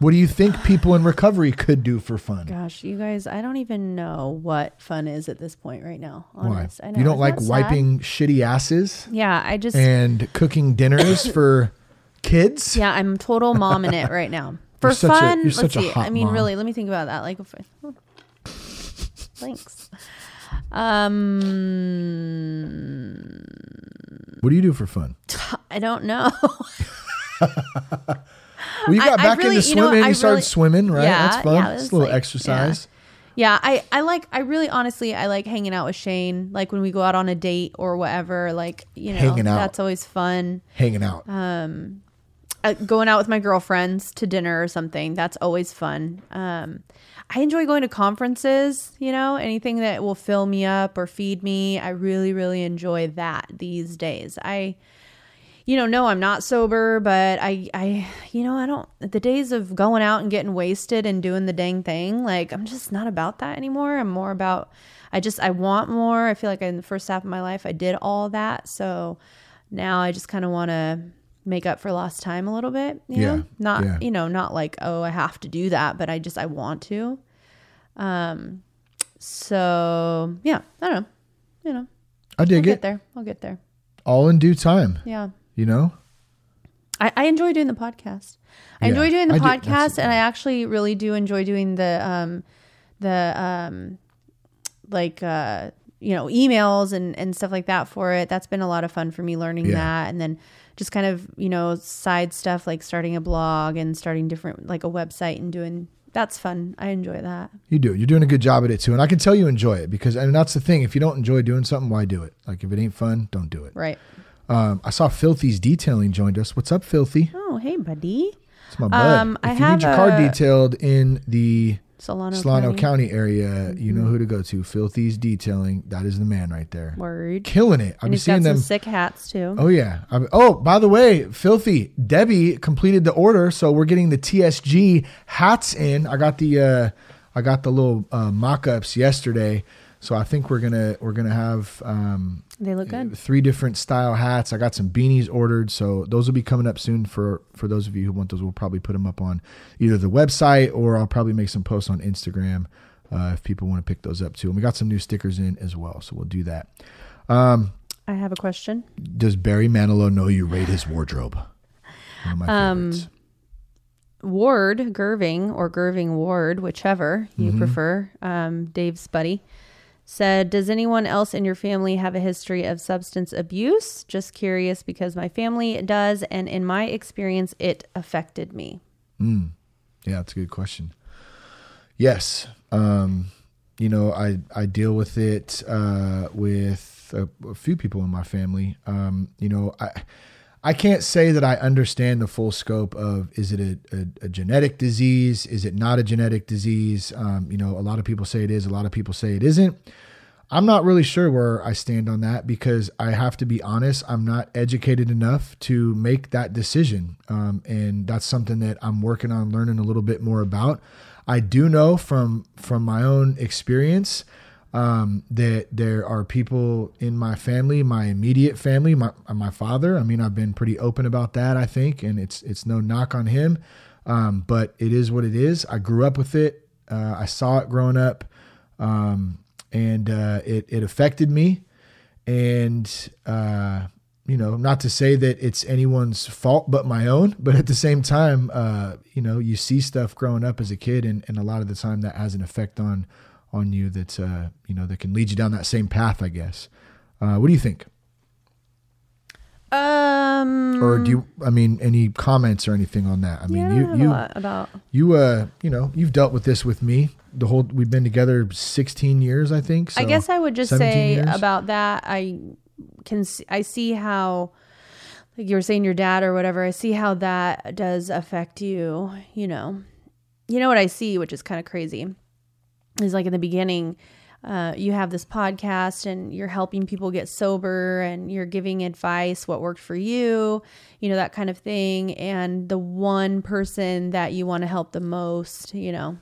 A: What do you think people in recovery could do for fun?
B: Gosh, you guys, I don't even know what fun is at this point right now.
A: Why?
B: I know.
A: You don't like
B: that sad?
A: wiping shitty asses
B: Yeah, I just.
A: and cooking dinners for kids?
B: Yeah, I'm total mom in it right now. For
A: You're a-
B: fun,
A: you're
B: let's
A: such a
B: see.
A: hot
B: I mean,
A: mom.
B: really, let me think about that. Like, thanks. Um,
A: What do you do for fun?
B: I don't know.
A: Well, you got
B: I- I
A: back
B: really-
A: into
B: you know,
A: swimming.
B: I
A: you started
B: really-
A: swimming, right?
B: Yeah,
A: That's fun.
B: yeah,
A: It's
B: it's
A: a little
B: like-
A: exercise.
B: yeah, I I like. I really, honestly, I like hanging out with Shane. Like when we go out on a date or whatever. Like you know,
A: Hanging out.
B: that's always fun.
A: Hanging out.
B: uh, going out with my girlfriends to dinner or something. That's always fun. Um, I enjoy going to conferences, you know, anything that will fill me up or feed me. I really, really enjoy that these days. I, you know, no, I'm not sober, but I, I, you know, I don't, the days of going out and getting wasted and doing the dang thing, like, I'm just not about that anymore. I'm more about, I just, I want more. I feel like in the first half of my life, I did all that. So now I just kind of want to make up for lost time a little bit. You
A: Yeah,
B: Know? Not,
A: yeah.
B: you know, not like, oh, I have to do that, but I just, I want to. Um, so yeah, I don't know. You know,
A: I
B: I'll
A: dig
B: get
A: it.
B: there. I'll get there.
A: All in due time,
B: Yeah.
A: you know?
B: I, I enjoy doing the podcast. I
A: Yeah,
B: enjoy doing the
A: I do-
B: podcast, and I actually really do enjoy doing the um, the um, like uh, you know emails and and stuff like that for it. That's been a lot of fun for me learning
A: Yeah.
B: that, and then just kind of you know side stuff like starting a blog and starting different like a website and doing that's fun. I enjoy that.
A: You do. You're doing a good job at it too, and I can tell you enjoy it because, and that's the thing. If you don't enjoy doing something, why do it? Like if it ain't fun, don't do it.
B: Right.
A: Um, I saw Filthy's detailing joined us. What's up, Filthy?
B: Oh, hey, buddy.
A: It's my bud.
B: Um,
A: if
B: I
A: you
B: have
A: need your car
B: a-
A: detailed in the
B: Solano,
A: Solano
B: County.
A: County, area, you know who to go to. Filthy's Detailing. That is the man right there.
B: Word.
A: Killing it. Been seeing
B: some
A: them.
B: sick hats too.
A: Oh yeah. I- oh, by the way, filthy Debbie completed the order, so we're getting the TSG hats in. I got the uh, I got the little uh, mock-ups yesterday, so I think we're gonna we're gonna have um,
B: They look good.
A: three different style hats. I got some beanies ordered, so those will be coming up soon for for those of you who want those. We'll probably put them up on either the website or I'll probably make some posts on Instagram uh, if people want to pick those up too. And we got some new stickers in as well, so we'll do that. Um,
B: I have a question.
A: does Barry Manilow know you rate his wardrobe? One of my
B: Um,
A: favorites.
B: Ward Gerving or Gerving Ward, whichever you
A: Mm-hmm.
B: prefer, um, Dave's buddy, said, Does anyone else in your family have a history of substance abuse? Just curious because my family does, and in my experience, it affected me.
A: Yeah, that's a good question. Yes. Um, you know, I, I deal with it uh, with a, a few people in my family. Um, you know, I I can't say that I understand the full scope of is it a, a, a genetic disease? Is it not a genetic disease? Um, you know, a lot of people say it is, a lot of people say it isn't. I'm not really sure where I stand on that because I have to be honest. I'm not educated enough to make that decision. Um, and that's something that I'm working on learning a little bit more about. I do know from from my own experience um, that there are people in my family, my immediate family, my my father. I mean, I've been pretty open about that. I think, and it's it's no knock on him, um, but it is what it is. I grew up with it. Uh, I saw it growing up, um, and uh, it it affected me. And uh, you know, not to say that it's anyone's fault but my own, but at the same time, uh, you know, you see stuff growing up as a kid, and, and a lot of the time that has an effect on on you that uh, you know that can lead you down that same path, I guess. Uh, what do you think?
B: Um,
A: Or do you? I mean, any comments or anything on that? I mean,
B: yeah,
A: you you
B: about.
A: you uh you know you've dealt with this with me. The whole we've been together 16 years, I think.
B: I guess I would just say
A: years.
B: about that. I can see, I see how, like you were saying, your dad or whatever. I see how that does affect you. You know, you know what I see, which is kind of crazy, is like in the beginning. Uh, you have this podcast and you're helping people get sober and you're giving advice what worked for you you know that kind of thing and the one person that you want to help the most you know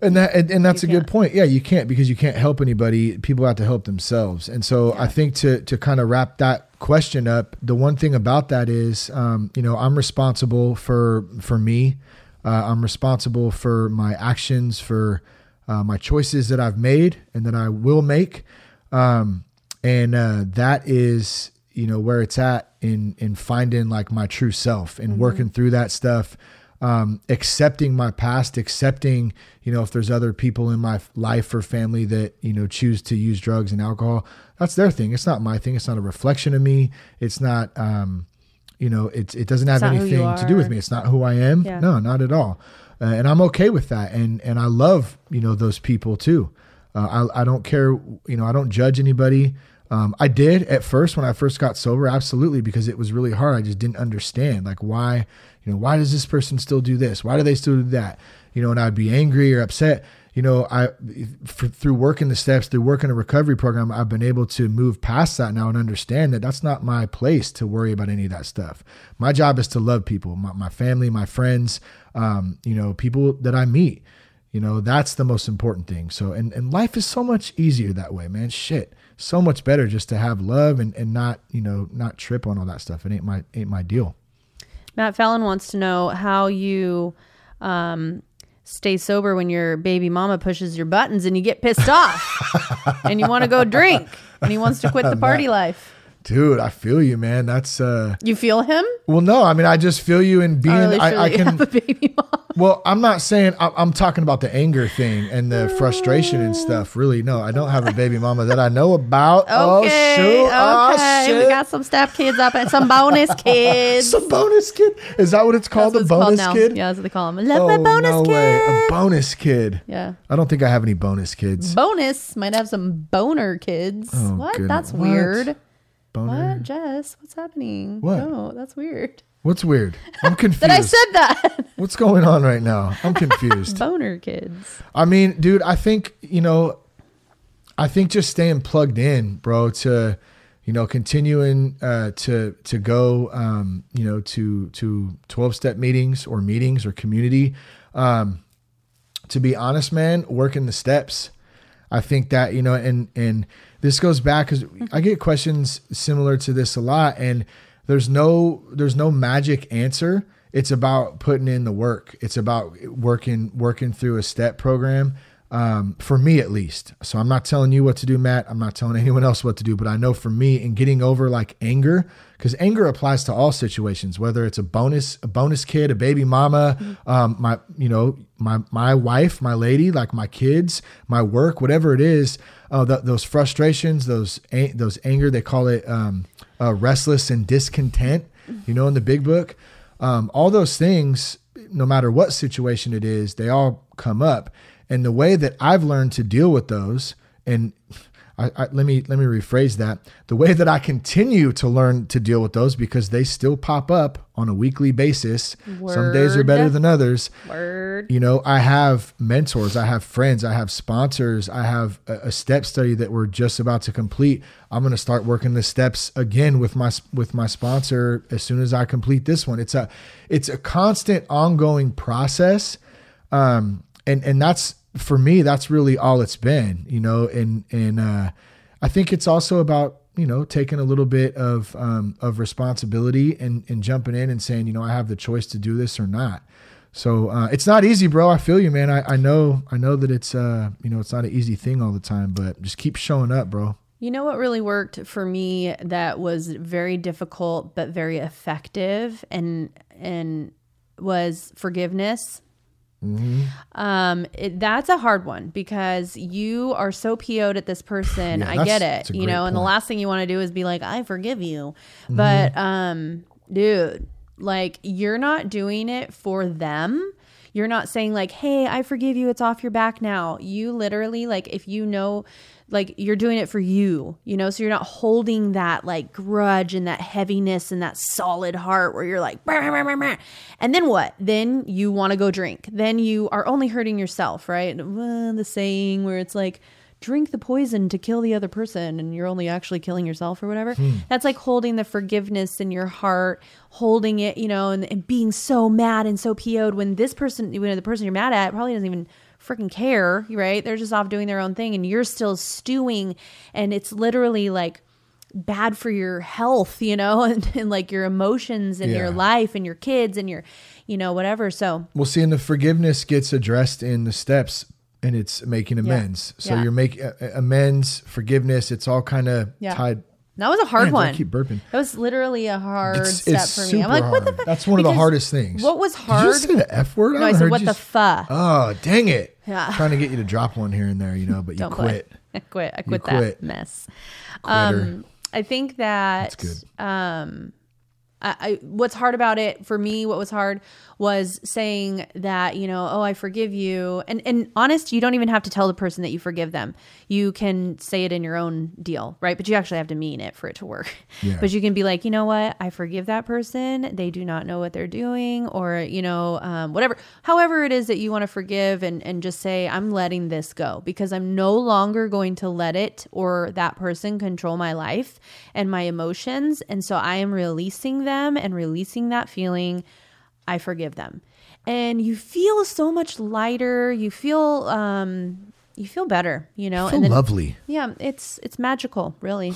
A: And that and, and that's a good
B: can't.
A: point. Yeah, you can't because you can't help anybody. People have to help themselves. And so I think to to kind of wrap that question up, the one thing about that is, um, you know, I'm responsible for for me. Uh, I'm responsible for my actions, for uh, my choices that I've made and that I will make. Um, and uh, that is, you know, where it's at in in finding like my true self and working through that stuff um, accepting my past, accepting, you know, if there's other people in my life or family that, you know, choose to use drugs and alcohol, that's their thing. It's not my thing. It's not a reflection of me. It's not, um, you know, it's, it doesn't have
B: not who you
A: anything to do with me. It's not who I am.
B: Yeah.
A: No, not at all. Uh, and I'm okay with that. And, and I love, you know, those people too. Uh, I, I don't care, you know, I don't judge anybody. Um, I did at first when I first got sober, absolutely, because it was really hard. I just didn't understand, like, why, you know, why does this person still do this? Why do they still do that? You know, and I'd be angry or upset. You know, I f- through working the steps, through working a recovery program, I've been able to move past that now and understand that that's not my place to worry about any of that stuff. My job is to love people, my, my family, my friends, um, you know, people that I meet. You know, that's the most important thing. So, and, and life is so much easier that way, man. Shit. So much better just to have love and, and not, you know, not trip on all that stuff. It ain't my, ain't my deal.
B: Matt Fallon wants to know how you um, stay sober when your baby mama pushes your buttons and you get pissed off and you want to go drink and he wants to quit the party life.
A: Dude, I feel you, man. That's uh
B: You feel him?
A: well no, I mean I just feel you in being
B: least
A: I, I can
B: have a baby mom.
A: Well, I'm not saying I- I'm talking about the anger thing and the frustration and stuff. Really, no, I don't have a baby mama that I know about. oh
B: Okay,
A: shoot! Oh,
B: okay.
A: shit.
B: we got some step kids up and some bonus kids.
A: Some bonus kid. Is that what it's
B: That's
A: called?
B: what
A: A
B: called
A: bonus
B: now.
A: kid?
B: Yeah, that's what they call them. Love
A: Oh
B: my bonus
A: no
B: kid.
A: way! A bonus kid.
B: yeah.
A: I don't think I have any bonus kids.
B: Bonus might have some boner kids.
A: Oh,
B: what?
A: goodness.
B: That's
A: What?
B: weird.
A: Boner.
B: What, Jess? What's happening?
A: What?
B: No, that's weird.
A: What's weird? I'm confused.
B: That I said that.
A: What's going on right now? I'm confused.
B: boner kids.
A: I mean, dude, I think, you know, I think just staying plugged in, bro, to, you know, continuing uh, to to go, um, you know, to to twelve step meetings or meetings or community. Um, to be honest, man, working the steps. I think that you know, and and this goes back because mm-hmm. I get questions similar to this a lot, and there's no there's no magic answer. It's about putting in the work. It's about working working through a step program. Um, for me at least. So I'm not telling you what to do, Matt. I'm not telling anyone else what to do, but I know for me in getting over like anger, because anger applies to all situations, whether it's a bonus, a bonus kid, a baby mama, um, my, you know, my my wife, my lady, like my kids, my work, whatever it is. Uh, th- those frustrations, those a- those anger, they call it um, uh, restless and discontent. You know, in the big book, um, all those things, no matter what situation it is, they all come up. And the way that I've learned to deal with those, and I, I, let me let me rephrase that. The way that I continue to learn to deal with those because they still pop up on a weekly basis. Some days are better than others.
B: Word.
A: You know, I have mentors, I have friends, I have sponsors, I have a, a step study that we're just about to complete. I'm going to start working the steps again with my with my sponsor as soon as I complete this one. It's a it's a constant ongoing process. Um and and that's for me that's really all it's been, you know, and and uh I think it's also about you know taking a little bit of um, of responsibility and and jumping in and saying you know I have the choice to do this or not. So uh, it's not easy, bro. I feel you, man. I, I know I know that it's uh you know it's not an easy thing all the time, but just keep showing up, bro.
B: You know what really worked for me that was very difficult but very effective and and was forgiveness. Um, it, that's a hard one because you are so PO'd at this person.
A: Yeah,
B: I get it, you know, and the last thing you want to do is be like, I forgive you.
A: Mm-hmm.
B: But, um, dude, like you're not doing it for them. You're not saying like, "Hey, I forgive you. It's off your back now." You literally like if you know like you're doing it for you, you know, so you're not holding that like grudge and that heaviness and that solid heart where you're like, "Brr, brr, brr, brr." and then what? Then you want to go drink. Then you are only hurting yourself, right? Uh, the saying where it's like, drink the poison to kill the other person and you're only actually killing yourself or whatever. That's like holding the forgiveness in your heart, holding it, you know, and, and being so mad and so PO'd when this person, when the person you're mad at probably doesn't even freaking care, right? They're just off doing their own thing and you're still stewing and it's literally like bad for your health, you know, and, and like your emotions and your life and your kids and your, you know, whatever. So
A: Well, see, and the forgiveness gets addressed in the steps, and it's making amends. So
B: Yeah.
A: you're making uh, amends, forgiveness. It's all kind of
B: Yeah.
A: tied.
B: that was a hard
A: Man, do I
B: one.
A: keep burping.
B: That was literally a hard
A: It's,
B: step
A: it's
B: for me. I'm like, what the fu-"
A: That's one of the hardest things.
B: What was
A: Did
B: hard?
A: you just say the f word?
B: no, I
A: haven't
B: said what
A: you
B: the fuck.
A: Oh, dang it!
B: Yeah.
A: Trying to get you to drop one here and there, you know, but you quit.
B: I quit. I quit,
A: quit.
B: that mess.
A: Quitter.
B: Um, I think that
A: That's good.
B: um, I, I what's hard about it for me, what was hard was saying that you know, oh, I forgive you, and and honest, you don't even have to tell the person that you forgive them. You can say it in your own deal, right? But you actually have to mean it for it to work.
A: Yeah.
B: But you can be like, you know what, I forgive that person. They do not know what they're doing, or you know, um, whatever, however it is that you want to forgive, and and just say, I'm letting this go because I'm no longer going to let it or that person control my life and my emotions, and so I am releasing them and releasing that feeling. I forgive them, and you feel so much lighter. You feel um, you feel better, you know,
A: Feel
B: and then
A: lovely.
B: yeah, it's it's magical, really.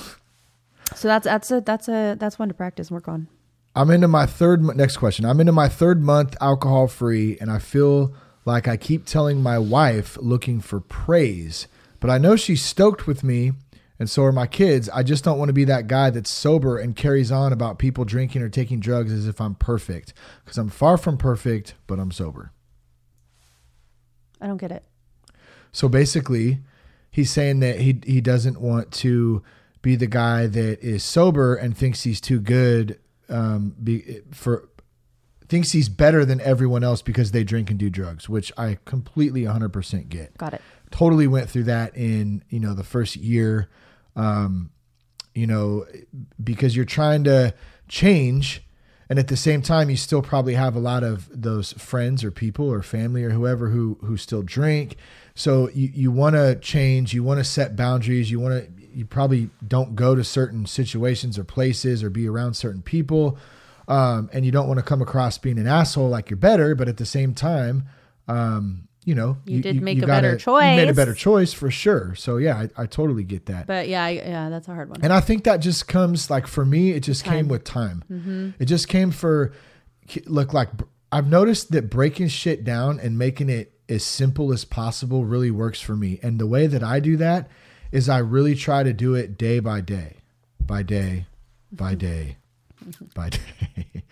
B: So that's that's a that's a that's one to practice and work on.
A: I'm into my third next question. I'm into my third month alcohol free, and I feel like I keep telling my wife looking for praise, but I know she's stoked with me And so are my kids. I just don't want to be that guy that's sober and carries on about people drinking or taking drugs as if I'm perfect. Because I'm far from perfect, but I'm sober.
B: I don't get it.
A: So basically, he's saying that he he doesn't want to be the guy that is sober and thinks he's too good um, be, for thinks he's better than everyone else because they drink and do drugs, which I completely 100% get.
B: Got it.
A: Totally went through that in, you know, the first year um, you know, because you're trying to change and at the same time you still probably have a lot of those friends or people or family or whoever who who still drink. So you, you want to change you want to set boundaries you want to you probably don't go to certain situations or places or be around certain people um, and you don't want to come across being an asshole like you're better but at the same time um, you know,
B: You did make a
A: gotta-
B: better
A: You made a better choice for sure. So yeah, I, I totally get that.
B: But yeah, I, yeah, that's a hard one.
A: And I think that just comes like for me, it just came with time.
B: Mm-hmm.
A: It just came for look like I've noticed that breaking shit down and making it as simple as possible really works for me. And the way that I do that is I really try to do it day by day, by day, by day, by day.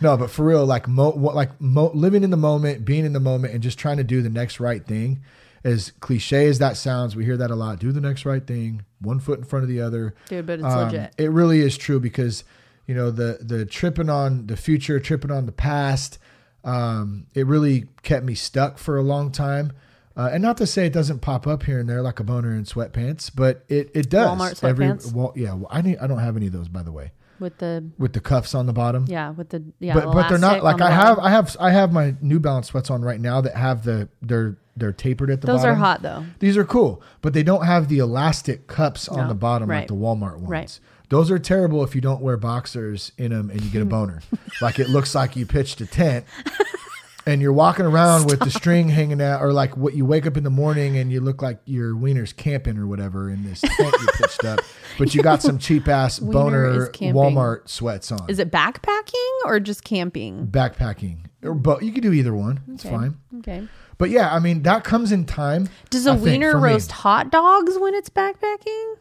A: no, but for real, like mo, what- like mo, living in the moment, being in the moment, and just trying to do the next right thing. As cliche as that sounds, we hear that a lot. Do the next right thing, one foot in front of the other.
B: Dude, but it's
A: Um,
B: legit.
A: It really is true because you know the the tripping on the future, tripping on the past. Um, it really kept me stuck for a long time. Uh, and not to say it doesn't pop up here and there like a boner in sweatpants, but it, it does.
B: Walmart
A: Every,
B: sweatpants?
A: well, yeah, well, I need, I don't have any of those by the way,
B: with the
A: with the cuffs on the bottom.
B: yeah, with the yeah,
A: but but they're not like I have
B: bottom.
A: I have I have my New Balance sweats on right now that have the they're they're tapered at the
B: Those
A: bottom.
B: are hot though.
A: These are cool, but they don't have the elastic cups on the bottom like the Walmart ones.
B: Right.
A: Those are terrible if you don't wear boxers in them and you get a boner. like it looks like you pitched a tent and you're walking around with the string hanging out, or like what you wake up in the morning and you look like your wiener's camping or whatever in this tent you pitched up, but you got some cheap ass boner. Walmart sweats on.
B: Is it backpacking or just camping?
A: backpacking? Or but you could do either one. It's
B: Okay.
A: fine.
B: Okay.
A: But yeah, I mean that comes in time.
B: Does a
A: I think,
B: wiener
A: me.
B: roast hot dogs when it's backpacking?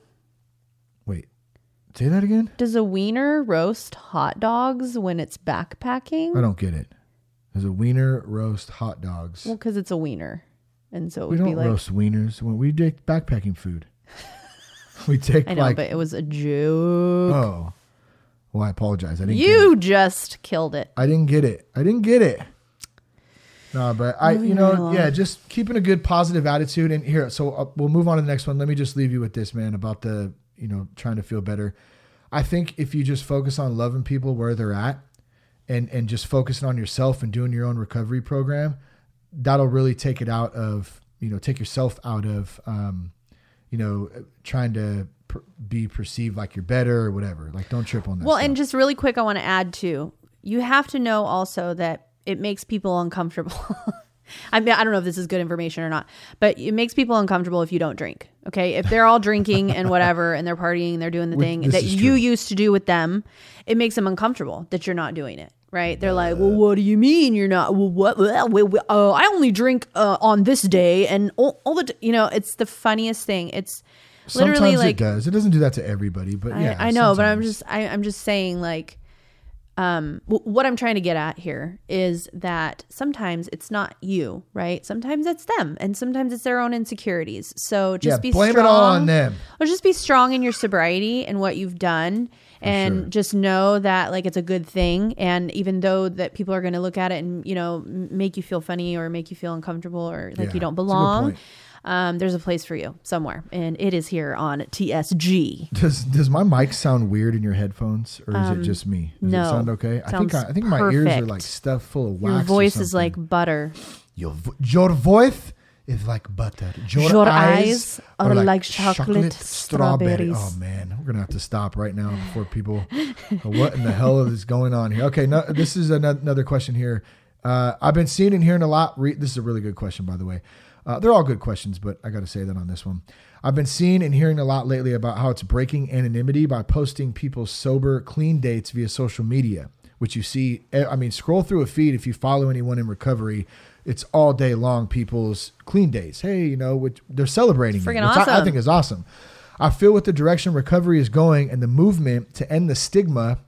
A: Wait, say that again.
B: Does a wiener roast hot dogs when it's backpacking?
A: I don't get it. There's a wiener roast hot dogs.
B: Well, because it's a wiener, and so it
A: we
B: would
A: don't
B: be like
A: roast wieners when we take backpacking food. we take
B: I know,
A: like
B: but it was a joke.
A: oh, well I apologize. I didn't. Get it.
B: you just killed it.
A: I didn't get it. I didn't get it. No, but I, you know,
B: right along.
A: yeah, just keeping a good positive attitude. And here, so uh, we'll move on to the next one. Let me just leave you with this, man, about the, you know, trying to feel better. I think if you just focus on loving people where they're at, and and just focusing on yourself and doing your own recovery program, that'll really take it out of, you know, take yourself out of, um, you know, trying to per- be perceived like you're better or whatever. Like, don't trip on that.
B: Well,
A: stuff.
B: and just really quick, I want to add too. You have to know also that it makes people uncomfortable. I mean, I don't know if this is good information or not, but it makes people uncomfortable if you don't drink. Okay, if they're all drinking and whatever, and they're partying, and they're doing the thing
A: this
B: that you
A: true.
B: used to do with them, it makes them uncomfortable that you're not doing it. Right? They're like, "Well, what do you mean you're not? Well, what? Well, well, well, oh, I only drink uh, on this day, and all, all the, you know, it's the funniest thing. It's literally
A: sometimes
B: like
A: it does. It doesn't do that to everybody, but
B: I,
A: yeah,
B: I know, but I'm just I, I'm just saying like um w- what I'm trying to get at here is that sometimes it's not you, right? Sometimes it's them and sometimes it's their own insecurities. So just
A: yeah.
B: be
A: blame
B: strong.
A: it all on them.
B: Or just be strong in your sobriety and what you've done and
A: sure.
B: just know that like it's a good thing and even though that people are going to look at it and you know make you feel funny or make you feel uncomfortable or like
A: Yeah,
B: you don't
A: it's a good
B: belong um, there's a place for you somewhere and it is here on TSG
A: Does does my mic sound weird in your headphones, or is it just me? Does
B: Um, no.
A: it sound okay? I think I, I think my ears are like stuffed full of wax.
B: your voice is like butter
A: your vo- your voice is like butter. Your,
B: Your
A: eyes,
B: eyes are like chocolate strawberries.
A: Oh man, we're gonna have to stop right now before people. what in the hell is going on here? Okay, no, this is another question here. Uh, I've been seeing and hearing a lot. Re- this is a really good question, by the way. Uh, they're all good questions, but I got to say that on this one. I've been seeing and hearing a lot lately about how it's breaking anonymity by posting people's sober, clean dates via social media, which you see. eh, I mean, scroll through a feed if you follow anyone in recovery. It's all day long people's clean days. Hey, you know, which they're celebrating, it,
B: Freaking
A: which I, I think is awesome. I feel with the direction recovery is going and the movement to end the stigma,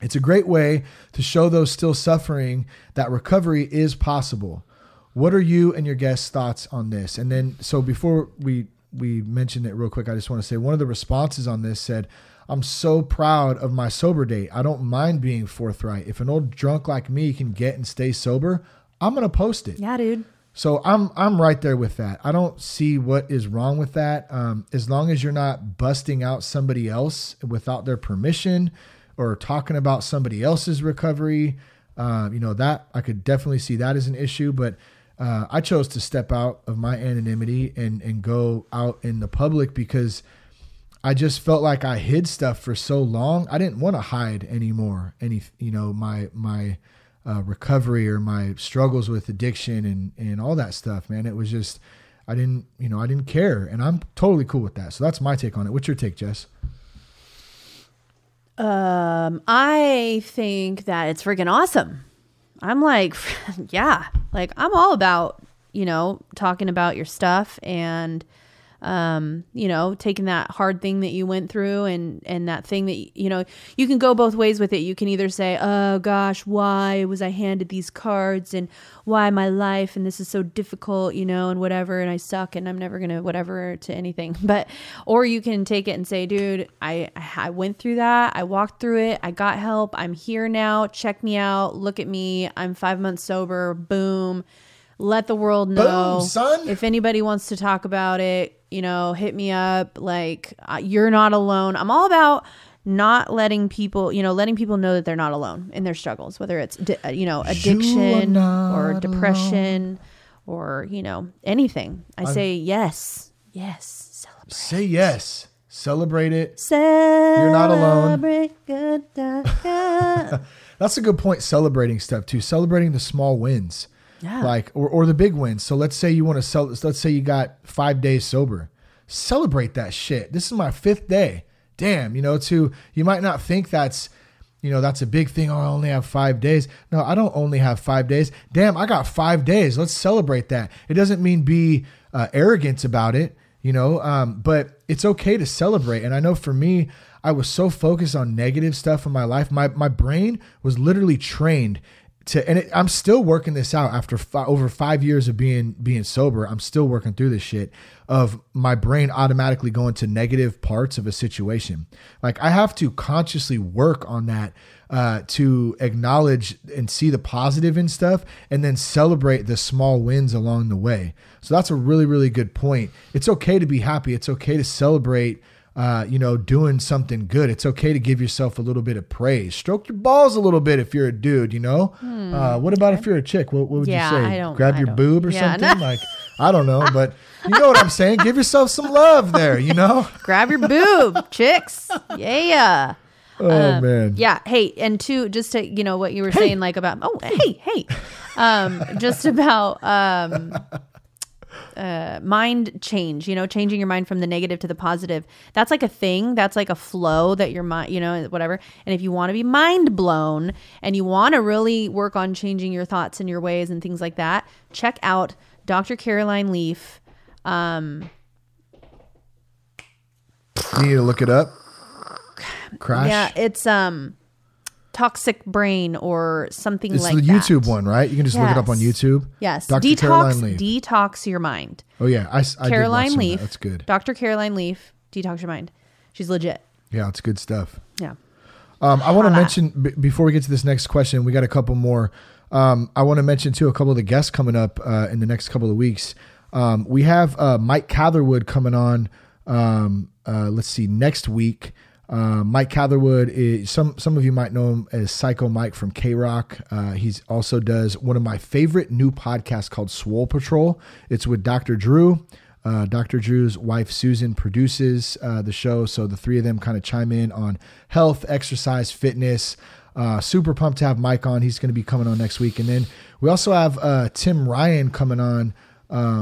A: it's a great way to show those still suffering that recovery is possible. What are you and your guests' thoughts on this? And then, so before we we mention it real quick, I just want to say one of the responses on this said, "I'm so proud of my sober date. I don't mind being forthright. If an old drunk like me can get and stay sober, I'm gonna post it."
B: Yeah, dude.
A: So I'm I'm right there with that. I don't see what is wrong with that. Um, as long as you're not busting out somebody else without their permission or talking about somebody else's recovery, uh, you know that I could definitely see that as an issue. But uh, I chose to step out of my anonymity and and go out in the public because I just felt like I hid stuff for so long. I didn't want to hide anymore. Any you know my my uh, recovery or my struggles with addiction and and all that stuff, man. It was just I didn't you know I didn't care, and I'm totally cool with that. So that's my take on it. What's your take, Jess?
B: Um, I think that it's freaking awesome. I'm like, yeah, like I'm all about, you know, talking about your stuff and um, you know, taking that hard thing that you went through and and that thing that you know, you can go both ways with it. You can either say, "Oh gosh, why was I handed these cards and why my life and this is so difficult, you know, and whatever and I suck and I'm never going to whatever to anything." But or you can take it and say, "Dude, I I went through that. I walked through it. I got help. I'm here now. Check me out. Look at me. I'm 5 months sober. Boom." Let the world know.
A: Boom, son.
B: If anybody wants to talk about it, you know, hit me up. Like, uh, you're not alone. I'm all about not letting people, you know, letting people know that they're not alone in their struggles, whether it's, uh, you know, addiction
A: not
B: or depression or, you know, anything. I say yes, yes, celebrate.
A: Say yes, celebrate it.
B: Celebrate You're
A: not alone.
B: good.
A: That's a good point. Celebrating stuff too. Celebrating the small wins.
B: Yeah.
A: Like or, or the big wins. So let's say you want to sell let's say you got five days sober. Celebrate that shit. This is my fifth day. Damn, you know, to you might not think that's you know, that's a big thing. Oh, I only have five days. No, I don't only have five days. Damn, I got five days. Let's celebrate that. It doesn't mean be uh, arrogant about it, you know, um, but it's okay to celebrate. And I know for me, I was so focused on negative stuff in my life. My, my brain was literally trained to and it, I'm still working this out after over five years of being being sober. I'm still working through this shit of my brain automatically going to negative parts of a situation. Like I have to consciously work on that uh, to acknowledge and see the positive in stuff, and then celebrate the small wins along the way. So that's a really really good point. It's okay to be happy. It's okay to celebrate uh, you know, doing something good. It's okay to give yourself a little bit of praise. Stroke your balls a little bit if you're a dude, you know? Uh, what about if you're a chick? What, what would
B: Hmm. Yeah,
A: you say?
B: I don't-
A: Grab
B: I
A: your
B: don't-
A: boob or
B: yeah,
A: something?
B: no.
A: Like, I don't know, but you know what I'm saying? Give yourself some love there, you know?
B: Grab your boob, chicks. Yeah.
A: Oh, man.
B: Um, Yeah. Hey, and two, just to you know what you were saying, like about oh hey hey, um, just about um, uh, mind change. You know, changing your mind from the negative to the positive. That's like a thing. That's like a flow that your mind, you know, whatever. And if you want to be mind blown and you want to really work on changing your thoughts and your ways and things like that, check out Dr. Caroline Leaf. Um,
A: You need to look it up. Crash.
B: Yeah, it's um toxic brain or something
A: it's
B: like
A: the
B: that.
A: YouTube one, right? You can just look it up on YouTube.
B: Yes,
A: Dr.
B: detox
A: Caroline Leaf.
B: detox your mind.
A: oh, yeah. I, I
B: Caroline
A: of that.
B: Leaf.
A: That's good.
B: Dr. Caroline Leaf, detox your mind. She's legit.
A: Yeah, it's good stuff.
B: Yeah.
A: Um, I want to mention b- before we get to this next question, we got a couple more. Um, I want to mention too a couple of the guests coming up uh, in the next couple of weeks. Um, we have uh, Mike Catherwood coming on. Um, uh, let's see, next week. Uh, Mike Catherwood is some some of you might know him as Psycho Mike from KROQ. Uh, he's also does one of my favorite new podcasts called Swole Patrol. It's with Dr. Drew. Uh, Dr. Drew's wife Susan produces uh, the show, so the three of them kind of chime in on health, exercise, fitness. Uh, super pumped to have Mike on. He's going to be coming on next week, and then we also have uh, Tim Ryan coming on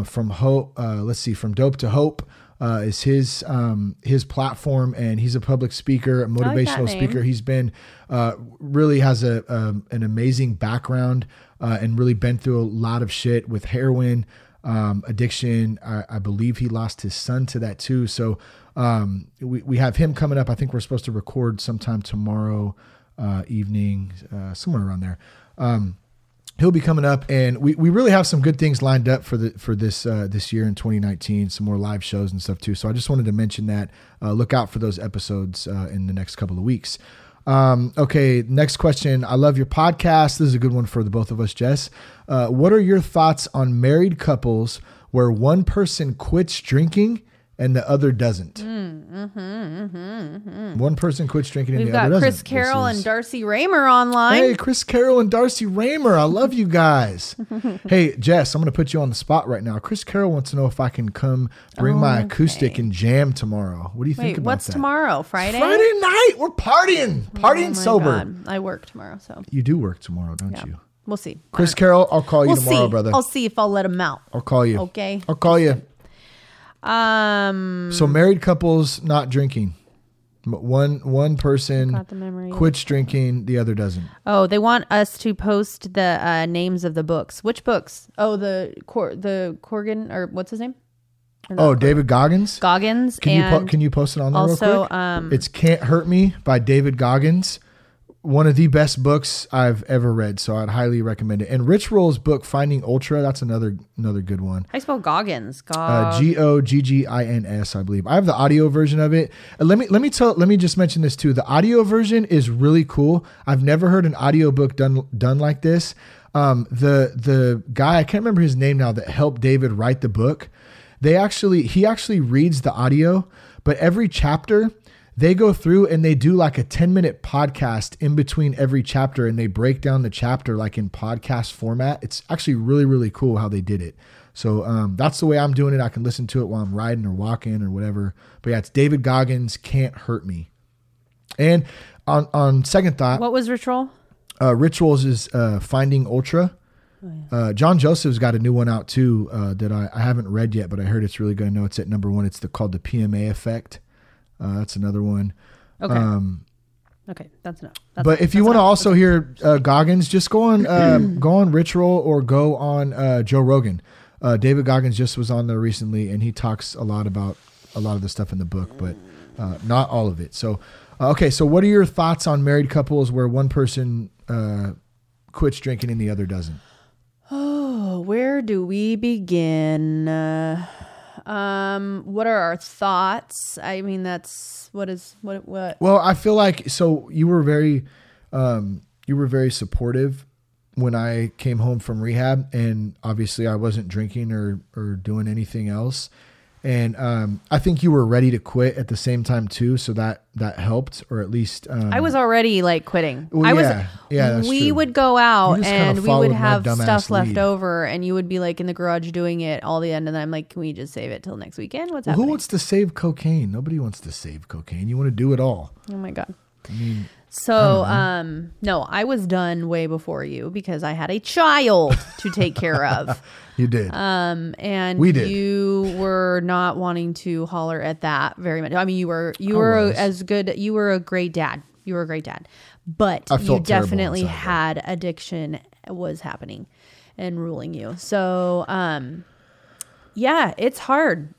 A: from Hope. Let's see, from Dope to Hope uh, is his um, his platform, and he's a public speaker, a motivational
B: name.
A: speaker. He's been uh, really has a um, an amazing background uh, and really been through a lot of shit with heroin um, addiction. I, I believe he lost his son to that too. So um, we we have him coming up. I think we're supposed to record sometime tomorrow uh, evening, uh, somewhere around there. Um, he'll be coming up, and we, we really have some good things lined up for the for this uh, this year in 2019. Some more live shows and stuff too. So I just wanted to mention that. Uh, look out for those episodes uh, in the next couple of weeks. Um, okay, next question. I love your podcast. This is a good one for the both of us, Jess. Uh, what are your thoughts on married couples where one person quits drinking and the other doesn't? Mm, mm-hmm, mm-hmm, One mm-hmm. person quits drinking and
B: We've
A: the other doesn't.
B: We've got Chris Carroll
A: is-
B: and Darcy Ramer online.
A: Hey, Chris Carroll and Darcy Ramer. I love you guys. hey, Jess, I'm going to put you on the spot right now. Chris Carroll wants to know if I can come bring my acoustic and jam tomorrow. What do you think
B: Wait,
A: about
B: what's
A: that?
B: tomorrow? Friday?
A: Friday night. We're partying. Oh partying
B: Oh
A: sober.
B: God. I work tomorrow, so
A: You do work tomorrow, don't
B: yeah.
A: you?
B: We'll see.
A: Chris uh, Carroll, I'll call you
B: We'll
A: tomorrow,
B: see.
A: brother.
B: I'll see if I'll let him out.
A: I'll call you.
B: Okay.
A: I'll call you.
B: Um,
A: So married couples not drinking. One one person
B: Got the memory.
A: quits drinking, the other doesn't.
B: oh, they want us to post the uh, names of the books. Which books? Oh, the Cor- the Corgan or what's his name? Or not
A: Oh,
B: Corgan.
A: David Goggins.
B: Goggins.
A: Can you
B: and
A: po- can you post it on there real
B: also,
A: quick?
B: um,
A: it's "Can't Hurt Me" by David Goggins. One of the best books I've ever read, so I'd highly recommend it. And Rich Roll's book "Finding Ultra" that's another another good one.
B: I spell Goggins.
A: Uh, G O G G I N S, I believe. I have the audio version of it. Uh, let me let me tell let me just mention this too. The audio version is really cool. I've never heard an audio book done done like this. Um, the the guy I can't remember his name now that helped David write the book. They actually he actually reads the audio, but every chapter they go through and they do like a 10 minute podcast in between every chapter and they break down the chapter like in podcast format. It's actually really, really cool how they did it. So um, that's the way I'm doing it. I can listen to it while I'm riding or walking or whatever. But yeah, it's David Goggins, Can't Hurt Me. And on, on second thought,
B: what was Rich Roll?
A: uh, Rich Roll's is uh, Finding Ultra. Uh, John Joseph's got a new one out too uh, that I, I haven't read yet, but I heard it's really good. I know it's at number one. It's the called the PMA Effect. Uh, that's another one.
B: Okay.
A: Um,
B: okay, that's enough. That's
A: but if you want to
B: enough.
A: also hear uh, Goggins, just go on um, go on Rich Roll or go on uh, Joe Rogan. Uh, David Goggins just was on there recently, and he talks a lot about a lot of the stuff in the book, but uh, not all of it. So, uh, okay, so what are your thoughts on married couples where one person uh, quits drinking and the other doesn't?
B: Oh, where do we begin? Uh, um, what are our thoughts? I mean, that's what is what what.
A: Well, I feel like so you were very, um, you were very supportive when I came home from rehab, and obviously I wasn't drinking or or doing anything else, and um, I think you were ready to quit at the same time too, so that that helped, or at least um,
B: I was already like quitting.
A: Well,
B: I was.
A: yeah. Yeah, that's
B: we
A: true.
B: would go out
A: You just kinda
B: and we would have stuff left over, and you would be like in the garage doing it all the end, and then I'm like, "Can we just save it till next weekend? What's
A: Well, who wants to save cocaine? Nobody wants to save cocaine. You want to do it all.
B: oh my god.
A: I mean,
B: So, um, no, I was done way before you because I had a child to take care of.
A: you did.
B: Um, and
A: We did.
B: you were not wanting to holler at that very much. I mean, you were you
A: I
B: were
A: was.
B: as good. You were a great dad. You were a great dad, but you definitely had addiction was happening and ruling you. So, um, yeah, it's hard.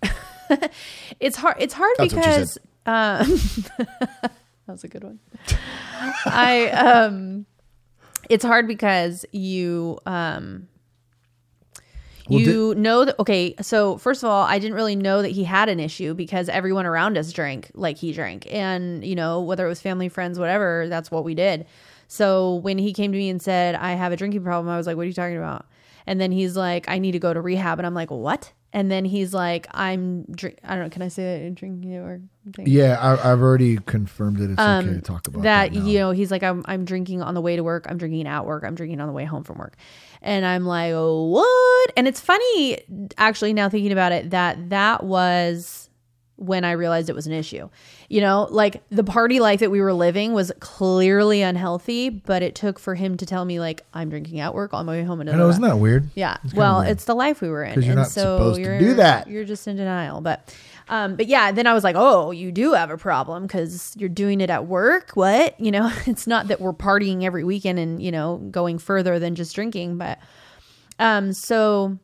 B: it's hard. It's hard
A: That's
B: because um, that was a good one. I um, it's hard because you um
A: Well,
B: you know that okay so first of all i didn't really know that he had an issue because everyone around us drank like he drank. And you know whether it was family friends whatever that's what we did. So when he came to me and said i have a drinking problem i was like what are you talking about? And then he's like i need to go to rehab. And i'm like what? And then he's like i'm drink i don't know can i say that in drinking or
A: yeah, I, I've already confirmed that it's okay to talk about that.
B: Um, that you know he's like I'm I'm drinking on the way to work, I'm drinking at work, I'm drinking on the way home from work. And I'm like, "Oh, what?" And it's funny actually now thinking about it that that was when I realized it was an issue. You know, like the party life that we were living was clearly unhealthy, but it took for him to tell me like I'm drinking at work on my way home and
A: I know, isn't that weird?
B: yeah.
A: kinda
B: Well,
A: weird.
B: it's the life we were in.
A: you're
B: and
A: not
B: so
A: supposed to
B: you're,
A: do that.
B: You're just in denial. But um, but yeah, then I was like, oh, you do have a problem because you're doing it at work. What? You know, it's not that we're partying every weekend and, you know, going further than just drinking, but um, so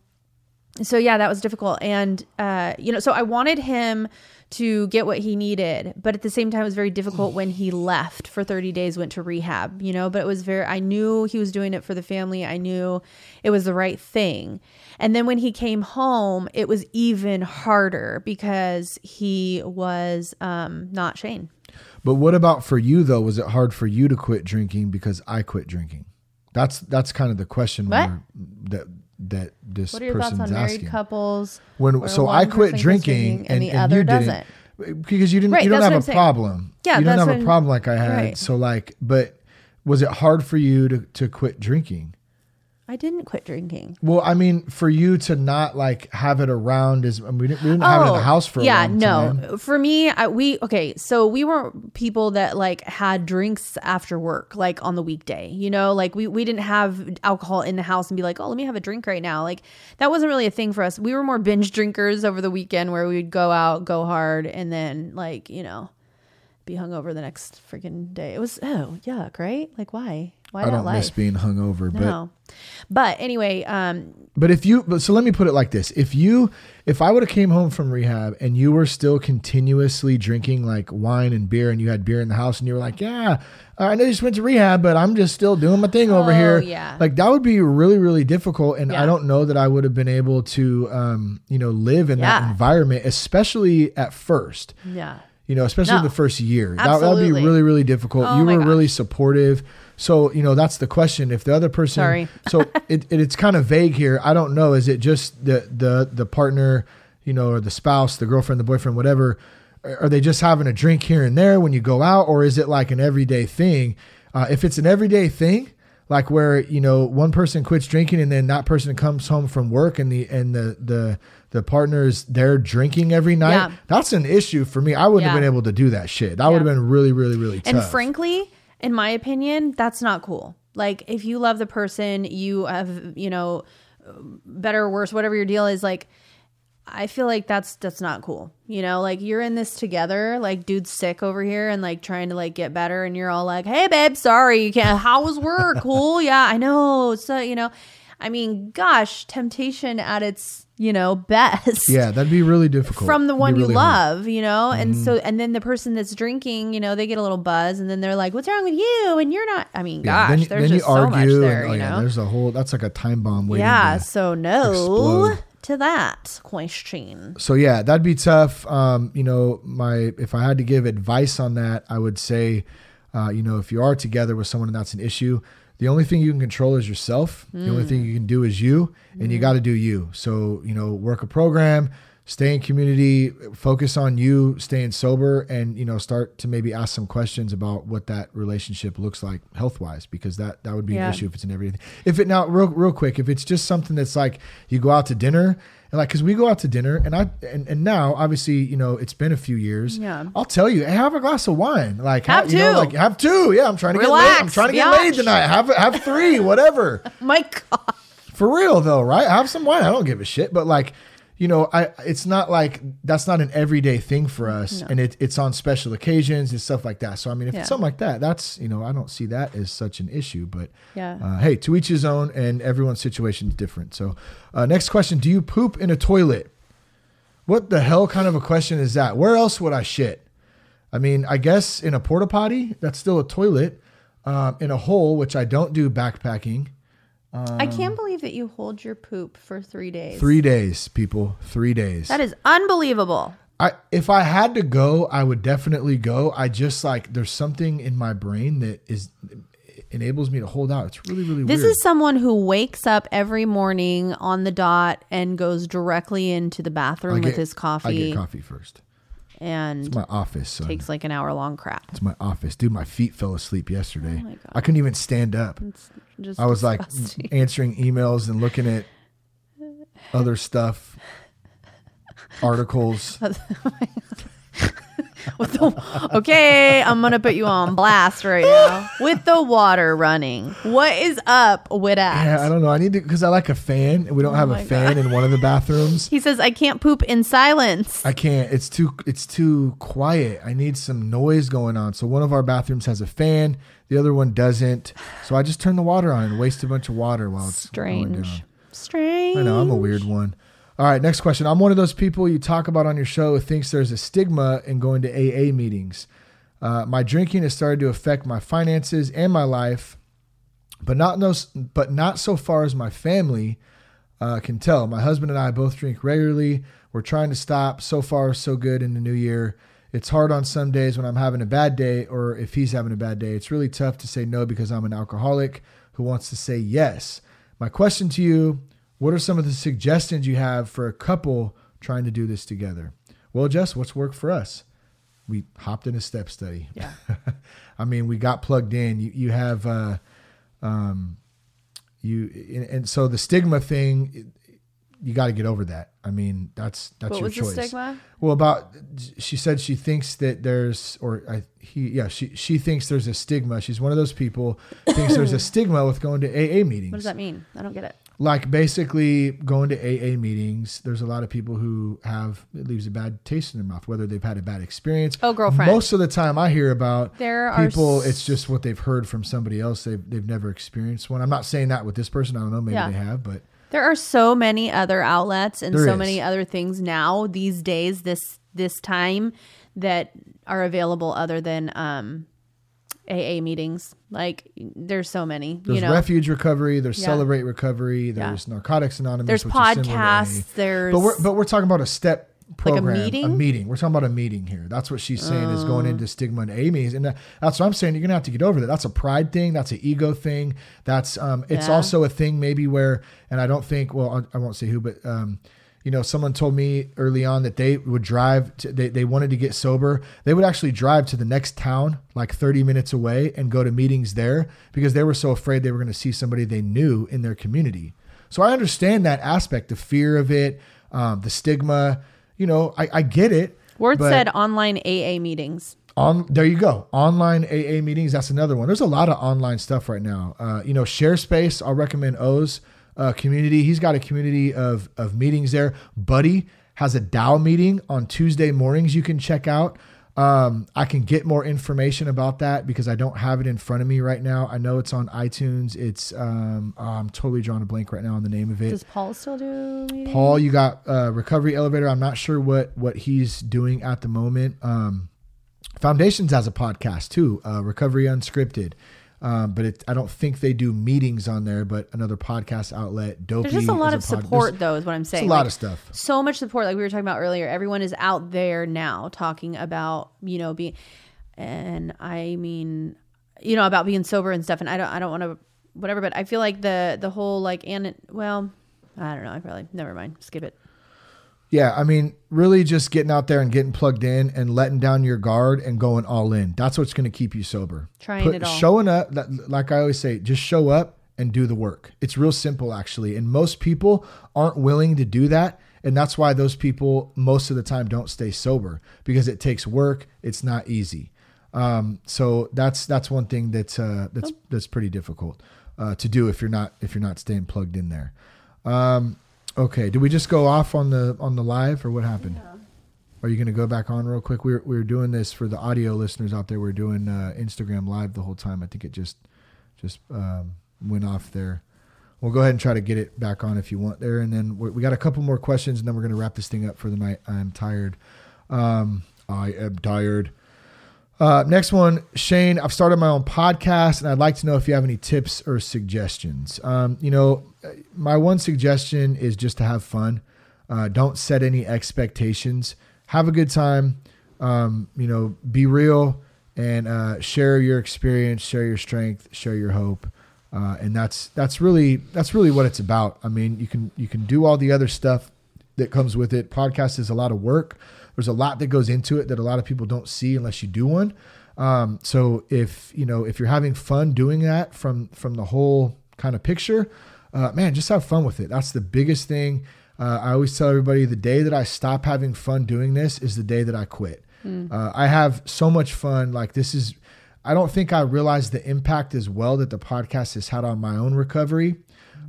B: so yeah, that was difficult. And uh, you know, so I wanted him to get what he needed, but at the same time, it was very difficult when he left for 30 days, went to rehab. You know, but it was very. I knew he was doing it for the family. I knew it was the right thing. And then when he came home, it was even harder because he was um, not Shane.
A: But what about for you though? Was it hard for you to quit drinking because I quit drinking? That's that's kind of the question
B: What?
A: where- that that this
B: What are your
A: person's
B: thoughts on married
A: asking.
B: couples?
A: when so I quit
B: quits
A: drinking and,
B: the
A: and
B: other
A: you
B: doesn't?
A: didn't because you didn't
B: Right,
A: you don't have a
B: saying.
A: problem.
B: Yeah,
A: you don't have a problem like I had.
B: Right.
A: So like, but was it hard for you to to quit drinking?
B: I didn't quit drinking.
A: Well, I mean, for you to not like have it around is we didn't, we didn't have it in the oh, house for a
B: Oh, yeah no.
A: time.
B: for me I, we okay so we were people that like had drinks after work like on the weekday you know? Like we, we didn't have alcohol in the house and be like oh let me have a drink right now. Like that wasn't really a thing for us. We were more binge drinkers over the weekend where we'd go out go hard and then like you know be hungover the next freaking day. It was oh yuck right? Like why why
A: I don't
B: life
A: miss being hungover, but
B: no but anyway um
A: But if you, but so let me put it like this: if you, if I would have came home from rehab and you were still continuously drinking like wine and beer, and you had beer in the house, and you were like, "Yeah, I know you just went to rehab, but I'm just still doing my thing over
B: Oh,
A: here,"
B: yeah.
A: like that would be really, really difficult, and I don't know that I would have been able to, um, you know, live in that environment, especially at first.
B: yeah
A: You know, especially
B: No.
A: the first year. That would be really, really difficult.
B: Oh
A: you were really supportive. So, you know, that's the question. If the other person
B: Sorry.
A: so it, it, it's kind of vague here. I don't know. Is it just the the the partner, you know, or the spouse, the girlfriend, the boyfriend, whatever? Are they just having a drink here and there when you go out, or is it like an everyday thing? Uh, if it's an everyday thing, like where you know one person quits drinking and then that person comes home from work and the and the the the partner's there drinking every night,
B: Yeah.
A: that's an issue for me. I wouldn't have been able to do that shit. That would have been really, really, really tough.
B: And frankly, in my opinion, that's not cool. Like if you love the person, you have, you know, better or worse, whatever your deal is, like I feel like that's that's not cool. You know, like you're in this together, like dude's sick over here and like trying to like get better and you're all like, "Hey babe, sorry, you can't how was work? cool? Yeah, I know." So, you know, I mean, gosh, temptation at its, you know, best
A: yeah, that'd be really difficult
B: from the one you
A: really hard.
B: love, you know? And so,
A: Mm-hmm.
B: and then the person that's drinking, you know, they get a little buzz and then they're like, what's wrong with you? And you're not, I mean,
A: Yeah,
B: gosh,
A: then,
B: there's
A: then
B: just so much there,
A: and, oh,
B: you
A: yeah,
B: know?
A: there's a whole that's like a time bomb waiting
B: Yeah. So, no
A: explode.
B: to that question.
A: so yeah, that'd be tough. Um, you know, my if I had to give advice on that, I would say, uh, you know, if you are together with someone and that's an issue, the only thing you can control is yourself. The only
B: Mm.
A: thing you can do is you, and you got to do you. So you know, work a program, stay in community, focus on you, staying sober, and you know, start to maybe ask some questions about what that relationship looks like health wise, because that that would be
B: Yeah.
A: an issue if it's in everything. If it now real real quick, if it's just something that's like you go out to dinner and like because we go out to dinner and I and, and now obviously you know it's been a few years.
B: Yeah.
A: I'll tell you, have a glass of wine. Like
B: Have
A: you know,
B: two.
A: like have two. Yeah, I'm trying to get laid. I'm trying to get
B: biatch.
A: laid tonight. Have have three, whatever.
B: My God.
A: For real though, right? Have some wine. I don't give a shit. But like, you know, I it's not like that's not an everyday thing for us, and it, it's on special occasions and stuff like that. So I mean, if
B: Yeah.
A: it's something like that, that's you know, I don't see that as such an issue. But
B: Yeah.
A: uh, hey, to each his own, and everyone's situation is different. So, uh, next question: Do you poop in a toilet? What the hell kind of a question is that? Where else would I shit? I mean, I guess in a porta potty, that's still a toilet. Um, in a hole, which I don't do backpacking.
B: I can't believe that you hold your poop for three days.
A: Um, Three days, people. Three days.
B: That is unbelievable.
A: I if I had to go, I would definitely go. I just like there's something in my brain that is enables me to hold out. It's really really
B: This
A: weird.
B: is someone who wakes up every morning on the dot and goes directly into the bathroom
A: I
B: with his coffee.
A: I get coffee first.
B: and
A: It's my office. Son.
B: takes like an hour long crap.
A: It's my office, dude. My feet fell asleep yesterday.
B: Oh my God.
A: I couldn't even stand up.
B: It's just
A: I was like answering emails and looking at other stuff, articles.
B: with the, okay, I'm gonna put you on blast right now with the water running. What is up with that?
A: Yeah, I don't know. I need to because I like a fan, and we don't oh have a
B: Oh
A: fan in one of the bathrooms.
B: He says I can't poop in silence.
A: I can't. It's too it's too quiet. I need some noise going on. So one of our bathrooms has a fan, the other one doesn't. So I just turn the water on and waste a bunch of water while it's going
B: Strange.
A: down.
B: Strange.
A: I know I'm a weird one. All right, next question. I'm one of those people you talk about on your show who thinks there's a stigma in going to AA meetings. Uh, my drinking has started to affect my finances and my life, but not no, but not so far as my family uh, can tell. My husband and I both drink regularly. We're trying to stop. So far, so good in the new year. It's hard on some days when I'm having a bad day, or if he's having a bad day. It's really tough to say no because I'm an alcoholic who wants to say yes. My question to you what are some of the suggestions you have for a couple trying to do this together? Well, Jess, what's worked for us? We hopped in a step study.
B: Yeah.
A: I mean, we got plugged in. You, you have, uh, um, you, and, and so the stigma thing, you got to get over that. I mean, that's that's
B: What
A: your choice.
B: stigma?
A: Well, about she said she thinks that there's, or I, he, yeah, she she thinks there's a stigma. She's one of those people thinks there's a stigma with going to AA meetings.
B: What does that mean? I don't get it.
A: Like basically going to AA meetings, there's a lot of people who have it leaves a bad taste in their mouth, whether they've had a bad experience.
B: Oh, girlfriend.
A: Most of the time, I hear about
B: There are
A: people.
B: s-
A: It's just what they've heard from somebody else. They've they've never experienced one. I'm not saying that with this person. I don't know. Maybe
B: Yeah.
A: they have, but
B: There are so many other outlets and
A: There
B: so
A: is.
B: many other things now these days this this time that are available other than um AA meetings. Like there's so many,
A: there's
B: you know.
A: refuge recovery. There's
B: Yeah.
A: celebrate recovery. There's narcotics anonymous.
B: There's
A: which is similar to AA.
B: podcasts, there's
A: But we're but we're talking about a step
B: Like a
A: program,
B: meeting?
A: A meeting. We're talking about a meeting here. That's what she's saying is going
B: Oh.
A: into stigma and A meetings, and that- that's what I'm saying. You're gonna have to get over that. That's a pride thing. That's an ego thing. That's um. It's
B: Yeah.
A: also a thing maybe where, and I don't think. Well, I, I won't say who, but um. You know, someone told me early on that they would drive. To, they they wanted to get sober. They would actually drive to the next town, like 30 minutes away, and go to meetings there because they were so afraid they were going to see somebody they knew in their community. So I understand that aspect, the fear of it, um, the stigma. You know, I, I get it.
B: Word said online AA meetings.
A: on there you go. Online AA meetings. That's another one. There's a lot of online stuff right now. Uh, you know, ShareSpace. I'll recommend O's uh, community. He's got a community of of meetings there. Buddy has a DAO meeting on Tuesday mornings. You can check out. Um, I can get more information about that because I don't have it in front of me right now. I know it's on iTunes. It's um, oh, I'm totally drawing a blank right now on the name of it.
B: Does Paul still do meetings?
A: Paul, you got uh, recovery elevator. I'm not sure what what he's doing at the moment. Um, Foundations has a podcast too, uh, Recovery Unscripted. Um, but it, I don't think they do meetings on there. But another podcast outlet, Dopey.
B: There's just a lot of
A: pod-
B: support
A: there's-
B: though, is what I'm
A: It's
B: saying.
A: a lot
B: Like,
A: of stuff.
B: so much support like we were talking about earlier everyone is out there now talking about you know being and i mean you know about being sober and stuff and i don't i don't want to whatever but i feel like the the whole like and well i don't know i probably never mind skip it
A: Yeah, I mean, really just getting out there and getting plugged in and letting down your guard and going all in. That's what's going to keep you sober.
B: Trying it all.
A: Showing up, like I always say, just show up and do the work. It's real simple, actually. And most people aren't willing to do that. And that's why those people, most of the time, don't stay sober because it takes work. It's not easy. Um, so that's that's one thing that's uh, that's that's pretty difficult uh, to do if you're not if you're not staying plugged in there. Um, okay, did we just go off on the on the live or what happened? Are you going to go back on real quick? We were, we were doing this for the audio listeners out there. We are doing uh, Instagram live the whole time. I think it just just um, went off there. We'll go ahead and try to get it back on if you want there, and then we we got a couple more questions, and then we're going to wrap this thing up for the night. I'm tired. Um, I am tired. Uh, next one, Shane. I've started my own podcast, and I'd like to know if you have any tips or suggestions. Um, you know, my one suggestion is just to have fun. Uh, don't set any expectations. Have a good time. Um, you know, be real and uh, share your experience, share your strength, share your hope, uh, and that's that's really that's really what it's about. I mean, you can you can do all the other stuff that comes with it. Podcast is a lot of work. There's a lot that goes into it that a lot of people don't see unless you do one. Um, so if you know if you're having fun doing that from from the whole kind of picture, uh, man, just have fun with it. That's the biggest thing. Uh, I always tell everybody the day that I stop having fun doing this is the day that I quit. Uh, I have so much fun. Like this is, I don't think I realized the impact as well that the podcast has had on my own recovery.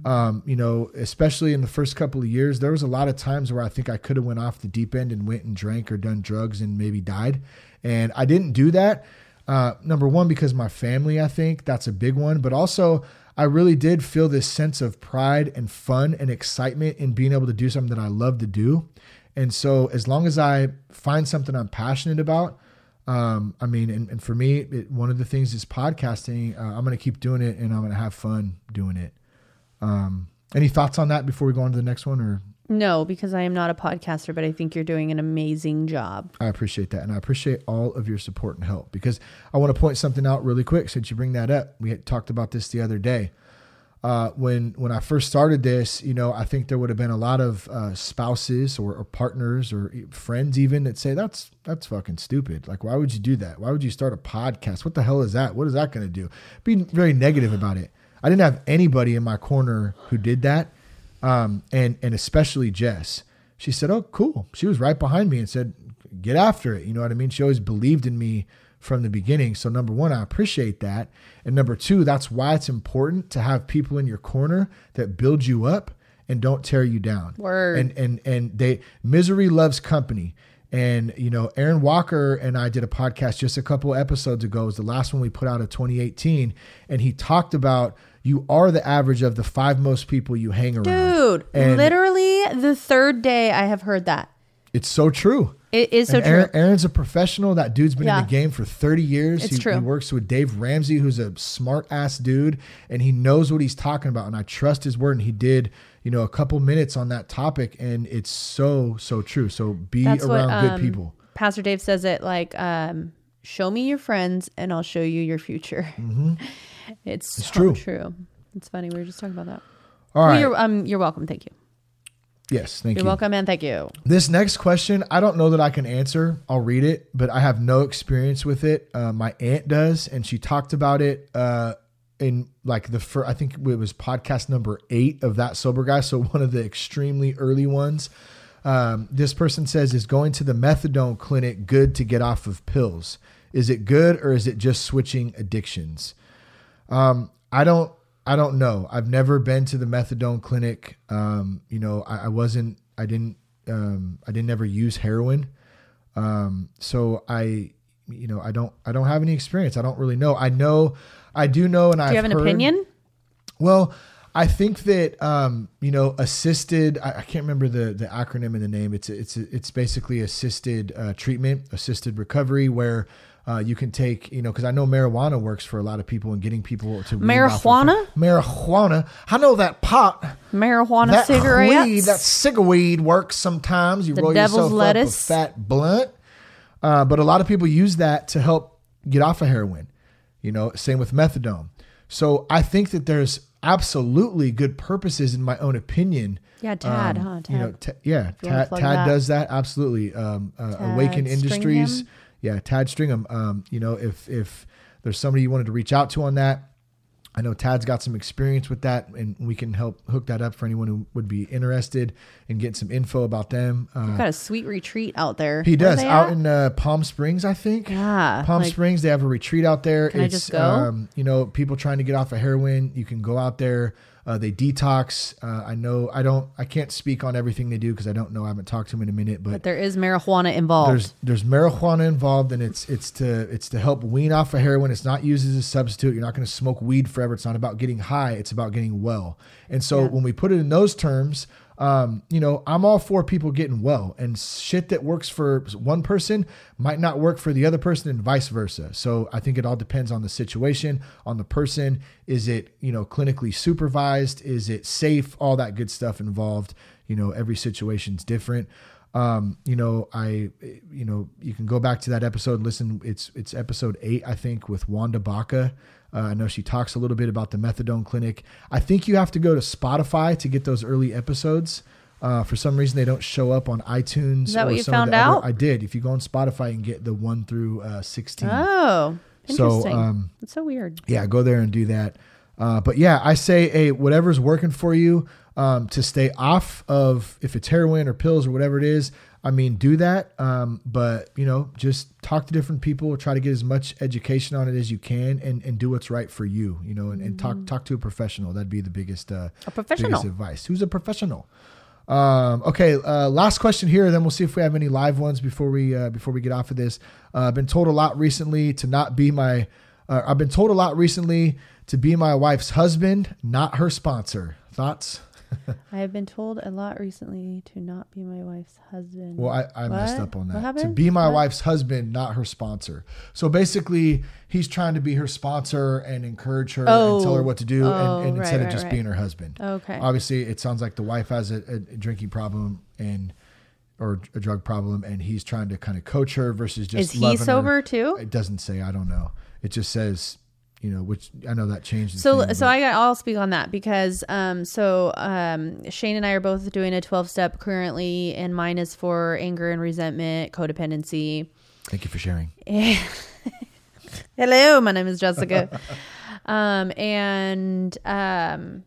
A: Um, you know, especially in the first couple of years, there was a lot of times where I think I could have went off the deep end and went and drank or done drugs and maybe died, and I didn't do that. Uh, number one, because my family, I think that's a big one, but also I really did feel this sense of pride and fun and excitement in being able to do something that I love to do. And so, as long as I find something I'm passionate about, um, I mean, and, and for me, it, one of the things is podcasting. Uh, I'm going to keep doing it, and I'm going to have fun doing it. Um, any thoughts on that before we go on to the next one, or
B: No, because I am not a podcaster, but I think you're doing an amazing job.
A: I appreciate that, and I appreciate all of your support and help. Because I want to point something out really quick since you bring that up. We had talked about this the other day. Uh, when when I first started this, you know, I think there would have been a lot of uh, spouses or, or partners or friends even that say that's that's fucking stupid. Like, why would you do that? Why would you start a podcast? What the hell is that? What is that going to do? Being very negative about it. I didn't have anybody in my corner who did that, um, and and especially Jess. She said, "Oh, cool." She was right behind me and said, "Get after it." You know what I mean? She always believed in me from the beginning. So number one, I appreciate that, and number two, that's why it's important to have people in your corner that build you up and don't tear you down.
B: Word.
A: And and and they misery loves company. And you know, Aaron Walker and I did a podcast just a couple episodes ago. It was the last one we put out of 2018, and he talked about you are the average of the five most people you hang around.
B: Dude,
A: And-
B: literally the third day I have heard that.
A: It's so true.
B: It is so
A: And
B: true.
A: Aaron's a professional. That dude's been in the game for 30 years.
B: It's
A: he,
B: true.
A: he works with Dave Ramsey, who's a smart ass dude, and he knows what he's talking about. And I trust his word. And he did, you know, a couple minutes on that topic, and it's so so true. So be
B: That's what
A: around good
B: um,
A: people.
B: Pastor Dave says it like, um, "Show me your friends, and I'll show you your future." It's, so
A: true.
B: true. It's funny. We were just talking about that.
A: All
B: Well. You're, um, you're welcome. Thank you.
A: yes, thank
B: You're
A: you.
B: welcome, and thank you.
A: This next question, I don't know that I can answer. I'll read it, but I have no experience with it. Uh, my aunt does, and she talked about it uh, in like the first, I think it was podcast number eight of that sober guy. So one of the extremely early ones. Um, this person says, "Is going to the methadone clinic good to get off of pills? Is it good, or is it just switching addictions?" Um, I don't I don't know. I've never been to the methadone clinic. Um, you know, I, I wasn't I didn't um I didn't ever use heroin. Um, so I you know, I don't I don't have any experience. I don't really know. I know I do know and I
B: Do you have an opinion?
A: well, I think that um, you know, assisted. I, I can't remember the the acronym and the name. It's it's it's basically assisted uh, treatment, assisted recovery, where uh, you can take you know, because I know marijuana works for a lot of people and getting people to wean off of-
B: Marijuana?
A: marijuana. I know that pot,
B: Marijuana
A: that
B: cigarettes.
A: weed, that cigarweed works sometimes. You
B: The
A: roll yourself
B: lettuce.
A: up a fat blunt, uh, but a lot of people use that to help get off of heroin. You know, same with methadone. So I think that there's absolutely good purposes, in my own opinion.
B: Yeah, Tad,
A: Um,
B: huh?
A: You know,
B: Tad.
A: ta- yeah, Tad, Tad
B: that?
A: does that absolutely. Um, uh, Awaken Industries,
B: Stringham?
A: Yeah, Tad Stringham. Um, you know, if if there's somebody you wanted to reach out to on that, I know Tad's got some experience with that, and we can help hook that up for anyone who would be interested in getting some info about them. Uh,
B: Got a sweet retreat out there.
A: he
B: Where
A: does out
B: at?
A: in uh, Palm Springs, I think.
B: Yeah,
A: Palm
B: like-
A: Springs. They have a retreat out there.
B: Can I
A: it's
B: just go?
A: um, you know people trying to get off of heroin. You can go out there. Uh, they detox. Uh, I know. I don't. I can't speak on everything they do because I don't know. I haven't talked to them in a minute, but
B: but there is marijuana involved.
A: there's there's marijuana involved and it's it's to it's to help wean off of heroin it's not used as a substitute you're not going to smoke weed forever it's not about getting high it's about getting well and so
B: Yeah.
A: when we put it in those terms um, you know i'm all for people getting well and shit that works for one person might not work for the other person and vice versa. So i think it all depends on the situation on the person. Is it you know clinically supervised? Is it safe? All that good stuff involved. You know every situation's different. Um, you know, I, you know, you can go back to that episode and listen. It's it's episode eight, I think, with Wanda Baca. Uh, I know she talks a little bit about the methadone clinic. I think you have to go to Spotify to get those early episodes. Uh, for some reason, they don't show up on iTunes.
B: Is that what you found
A: the other-
B: out?
A: I did. If you go on Spotify, and get the one through uh, sixteen.
B: oh,
A: So,
B: interesting.
A: um,
B: That's so weird.
A: yeah, go there and do that. Uh, but yeah, I say, hey, whatever's working for you um, to stay off of if it's heroin or pills or whatever it is. I mean, do that. Um, but you know, just talk to different people. Try to get as much education on it as you can, and, and do what's right for you. You know, and, and talk talk to a professional. That'd be the biggest uh,
B: A professional.
A: biggest advice. Who's a professional? Um, okay, uh, last question here. Then we'll see if we have any live ones before we uh, before we get off of this. Uh, I've been told a lot recently to not be my Uh, I've been told a lot recently to be my wife's husband, not her sponsor. Thoughts?
B: I have been told a lot recently to not be my wife's husband.
A: Well, I, I messed up on
B: What
A: that. To be my
B: What?
A: wife's husband, not her sponsor. So basically, he's trying to be her sponsor and encourage her and tell her
B: Oh.
A: what to do,
B: Oh,
A: and, and oh,
B: right,
A: instead of
B: right,
A: just
B: right.
A: being her husband.
B: Okay.
A: Obviously, it sounds like the wife has a, a drinking problem and or a drug problem, and he's trying to kind of coach her versus just.
B: Is he
A: loving her.
B: sober too?
A: It doesn't say. I don't know. It just says, you know, which I know that changed.
B: So,
A: thing,
B: so I, I'll speak on that because, um, so um, Shane and I are both doing a 12 step currently, and mine is for anger and resentment, codependency.
A: Thank you for sharing.
B: Hello, my name is Jessica. um, and um,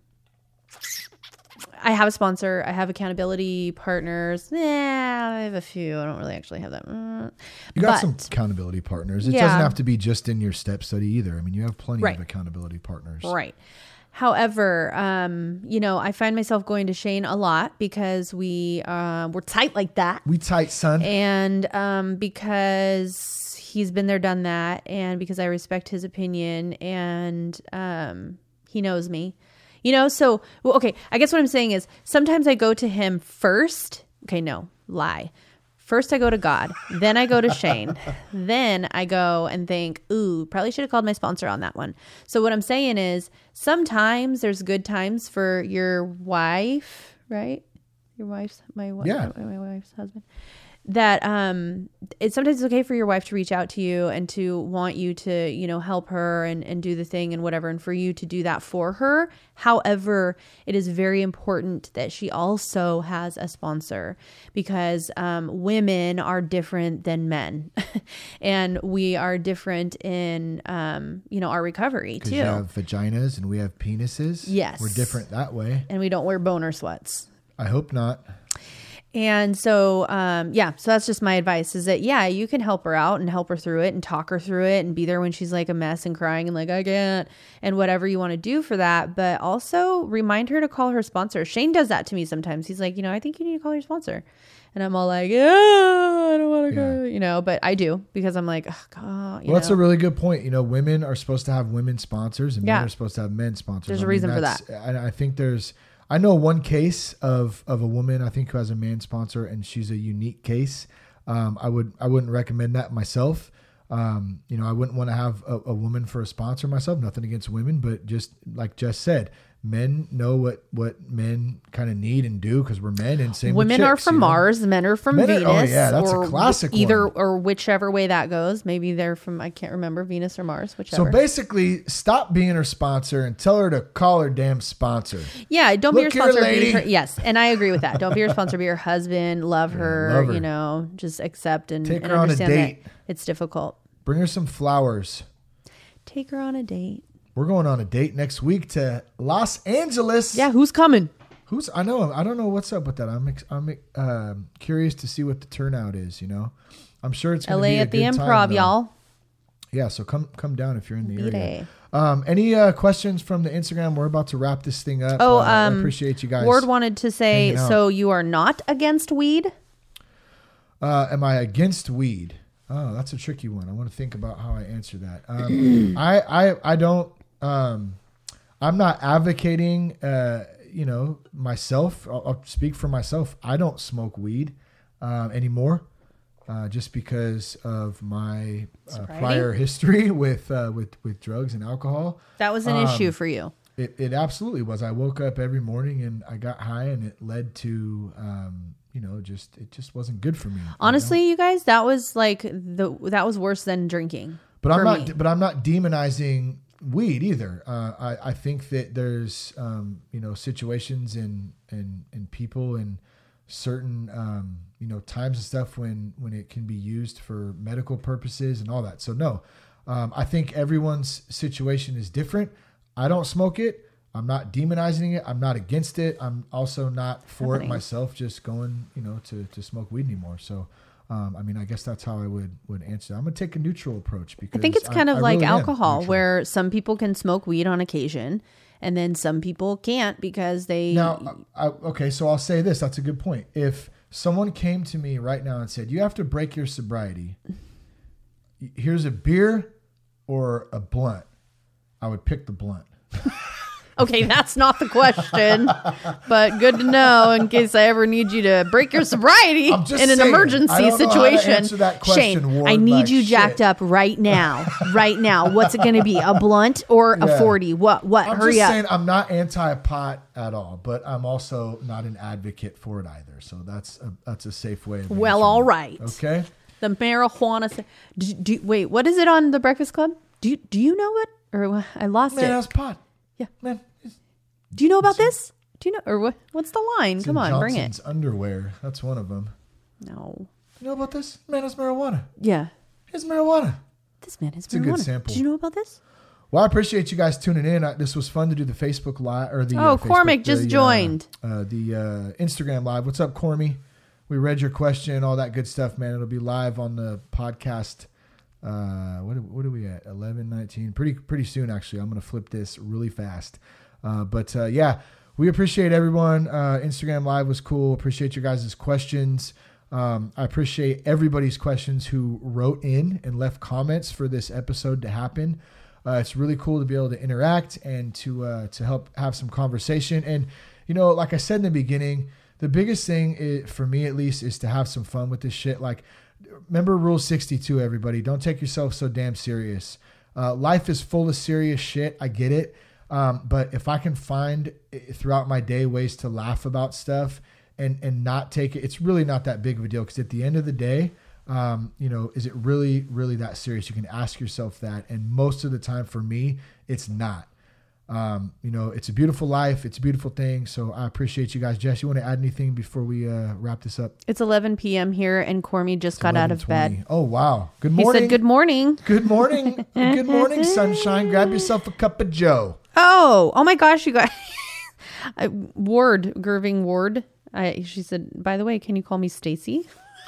B: I have a sponsor. I have accountability partners. Yeah, I have a few. I don't really actually have that. Mm.
A: You got
B: But-
A: some accountability partners. It
B: Yeah.
A: doesn't have to be just in your step study either. I mean, you have plenty
B: Right.
A: of accountability partners.
B: Right. However, um, you know, I find myself going to Shane a lot because we uh, we're tight like that,
A: We tight, son.
B: and um, because he's been there, done that, and because I respect his opinion, and um, he knows me, you know. So, well, okay, I guess what I'm saying is sometimes I go to him first. Okay, no lie. First, I go to God, then I go to Shane, then I go and think, ooh, probably should have called my sponsor on that one. So, what I'm saying is sometimes there's good times for your wife, right? Your wife's, my, wife,
A: Yeah.
B: my wife's husband. That um, it's sometimes it's okay for your wife to reach out to you and to want you to, you know, help her and, and do the thing and whatever, and for you to do that for her. However, it is very important that she also has a sponsor because um, women are different than men, and we are different in, um, you know, our recovery too.
A: you have vaginas and we have penises.
B: Yes.
A: We're different that way.
B: and we don't wear boner sweats.
A: I hope not.
B: And so, um, yeah, so that's just my advice is that, yeah, you can help her out and help her through it and talk her through it and be there when she's like a mess and crying and like, I can't, and whatever you want to do for that. But also remind her to call her sponsor. Shane does that to me sometimes. He's like, you know, I think you need to call your sponsor. And I'm all like, yeah, I don't want to go, you know, but I do because I'm like, oh, God,
A: Well, that's
B: know.
A: a really good point. You know, women are supposed to have women sponsors and
B: Yeah.
A: men are supposed to have men sponsors.
B: There's a
A: I mean,
B: reason for
A: that. And I think there's, I know one case of of a woman I think who has a man sponsor and she's a unique case. Um, I would I wouldn't recommend that myself. Um, you know, I wouldn't want to have a, a woman for a sponsor myself. Nothing against women, but just like Jess said, men know what what men kind of need and do because we're men and same.
B: Women are from
A: you know?
B: Mars, men are from
A: Men are- oh,
B: Venus.
A: oh, yeah, that's a classic
B: Either
A: one.
B: or whichever way that goes. Maybe they're from I can't remember Venus or Mars, whichever.
A: So basically, stop being her sponsor and tell her to call her damn sponsor.
B: Yeah, don't be your
A: Look here,
B: sponsor. Be her, yes, and I agree with that. Don't be your sponsor. Be your husband. Love her.
A: love her.
B: You know, just accept and,
A: Take
B: and
A: her on a
B: understand
A: date.
B: that it's difficult.
A: Bring her some flowers.
B: Take her on a date.
A: We're going on a date next week to Los Angeles.
B: Yeah, who's coming?
A: Who's I know I don't know what's up with that. I'm ex, I'm um, curious to see what the turnout is. You know, I'm sure it's
B: LA
A: be a
B: at the
A: time,
B: Improv,
A: though.
B: y'all.
A: Yeah, so come come down if you're in the area. Um, any uh, questions from the Instagram? We're about to wrap this thing up.
B: Oh,
A: Uh, I
B: um,
A: appreciate you guys.
B: Ward wanted to say, so you are not against weed?
A: Uh, am I against weed? Oh, that's a tricky one. I want to think about how I answer that. Um, I, I, I don't. Um, I'm not advocating. Uh, you know, myself. I'll, I'll speak for myself. I don't smoke weed um, anymore, uh, just because of my uh, prior history with uh, with with drugs and alcohol.
B: That was
A: Um,
B: an issue for you.
A: It, it absolutely was. I woke up every morning and I got high, and it led to, um, you know, just it just wasn't good for me. you know?
B: Honestly, you guys, that was like the that was worse than drinking.
A: but I'm not.
B: me.
A: But I'm not demonizing weed either. Uh, I I think that there's um, you know situations and and and people and certain um, you know times and stuff when when it can be used for medical purposes and all that. So no, um, I think everyone's situation is different. I don't smoke it. I'm not demonizing it. I'm not against it. I'm also not for it myself. Just going, you know, to to smoke weed anymore. So, um, I mean, I guess that's how I would would answer. I'm gonna take a neutral approach because
B: I think it's kind of
A: I
B: like
A: really
B: alcohol, where some people can smoke weed on occasion, and then some people can't because they.
A: Now, I, okay, so I'll say this. That's a good point. If someone came to me right now and said, "You have to break your sobriety. Here's a beer or a blunt, I would pick the blunt.
B: Okay, that's not the question, but good to know in case I ever need you to break your sobriety in an
A: saying, I
B: emergency
A: don't know how to
B: situation.
A: answer that question,
B: Shane,
A: Ward,
B: I need you
A: shit.
B: jacked up right now. Right now. What's it going to be? A blunt or a 40? What? What?
A: I'm
B: Hurry
A: just
B: up.
A: saying I'm not anti-pot at all, but I'm also not an advocate for it either. So that's a, that's a safe way. Of
B: Well, all right. it.
A: Okay.
B: The marijuana. Do, do, wait, what is it on the Breakfast Club? Do you, do you know what? Or? Uh, I lost
A: Man,
B: it.
A: that's pot.
B: Yeah.
A: Man,
B: Do you know about this? Do you know? Or what? What's the line? Come on, bring it.
A: Underwear. That's one of them.
B: No.
A: You know about this? Man, that's marijuana.
B: Yeah.
A: It's marijuana.
B: This man is marijuana.
A: It's a good sample.
B: Did you know about this?
A: Well, I appreciate you guys tuning in. I, this was fun to do the Facebook live or the
B: Oh,
A: uh,
B: Cormac
A: Facebook,
B: just
A: the, uh,
B: joined.
A: Uh, the uh, Instagram live. What's up, Cormy? We read your question, all that good stuff, man. It'll be live on the podcast. Uh, what what are we at? 11, 19. Pretty pretty soon, actually. I'm gonna flip this really fast. Uh, but uh, yeah, we appreciate everyone. Uh, Instagram live was cool. Appreciate your guys' questions. Um, I appreciate everybody's questions who wrote in and left comments for this episode to happen. Uh, it's really cool to be able to interact and to uh, to help have some conversation. And you know, like I said in the beginning, the biggest thing is, for me at least is to have some fun with this shit. Like, remember Rule sixty two, everybody. Don't take yourself so damn serious. Uh, life is full of serious shit. I get it. Um, but if I can find eh, throughout my day ways to laugh about stuff and and not take it, it's really not that big of a deal. Because at the end of the day, um, you know, is it really really that serious? You can ask yourself that, and most of the time for me, it's not. Um, you know, it's a beautiful life. It's a beautiful thing. So I appreciate you guys. Jess, you want to add anything before we uh, wrap this up?
B: It's 11 p.m. here, and Cormy just got out of bed.
A: Oh wow! Good morning.
B: He said, "Good morning."
A: Good morning. Good morning, sunshine. Grab yourself a cup of Joe.
B: Oh, oh my gosh, you guys. Ward, Gerving Ward. I, she said, by the way, can you call me Stacy?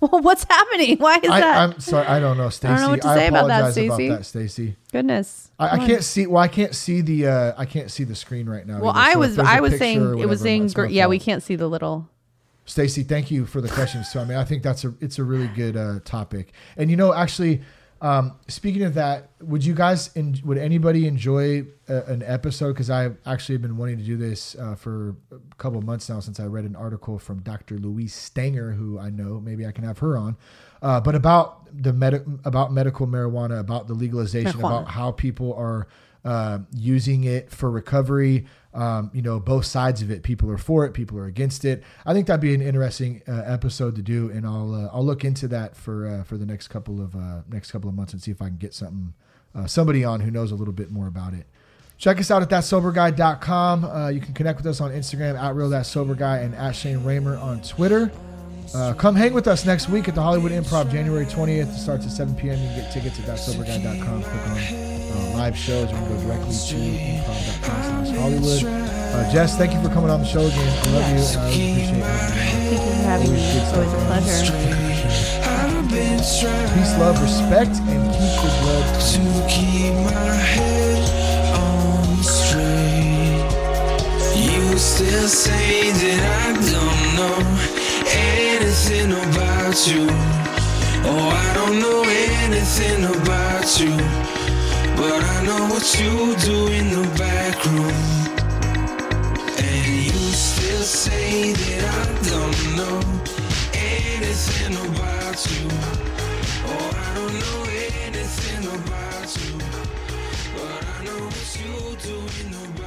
B: well, what's happening? Why is
A: I,
B: that?
A: I'm sorry. I don't know, Stacy.
B: I don't know what to say about that, Stacey.
A: Stacy.
B: Goodness.
A: I, I can't see. Well, I can't see the. Uh, I can't see the screen right now.
B: Well,
A: either.
B: I was, I was saying,
A: or
B: it was saying, gr- yeah, we can't see the little.
A: Stacy, thank you for the question. So I mean, I think that's a it's a really good uh, topic. And you know, actually, um, speaking of that, would you guys en- would anybody enjoy a, an episode? Because I've actually been wanting to do this uh, for a couple of months now since I read an article from Dr. Louise Stanger, who I know. Maybe I can have her on. Uh, but about the med- about medical marijuana, about the legalization,
B: Marijuana.
A: about how people are uh, using it for recovery. Um, you know, both sides of it. People are for it. People are against it. I think that'd be an interesting uh, episode to do, and I'll uh, I'll look into that for uh, for the next couple of uh, next couple of months and see if I can get something uh, somebody on who knows a little bit more about it. Check us out at thatsoberguy.com. Uh, you can connect with us on Instagram at real guy and at Shane Ramer on Twitter. Uh, come hang with us next week at the Hollywood Improv, January 20th. It starts at 7 p.m. You can get tickets at thatsoberguy.com. Click on uh, live shows. You can go directly to improv.com slash Hollywood. Uh, Jess, thank you for coming on the show again. I love you. and I really appreciate having you.
B: Thank you for having me. It's always a pleasure.
A: Peace, love, respect, and keep your blood.
D: to keep my head on straight. You still say that I don't know anything about you. Oh, I don't know anything about you. But I know what you do in the back room. And you still say that I don't know anything about you. Or I don't know anything about you. But I know what you do in the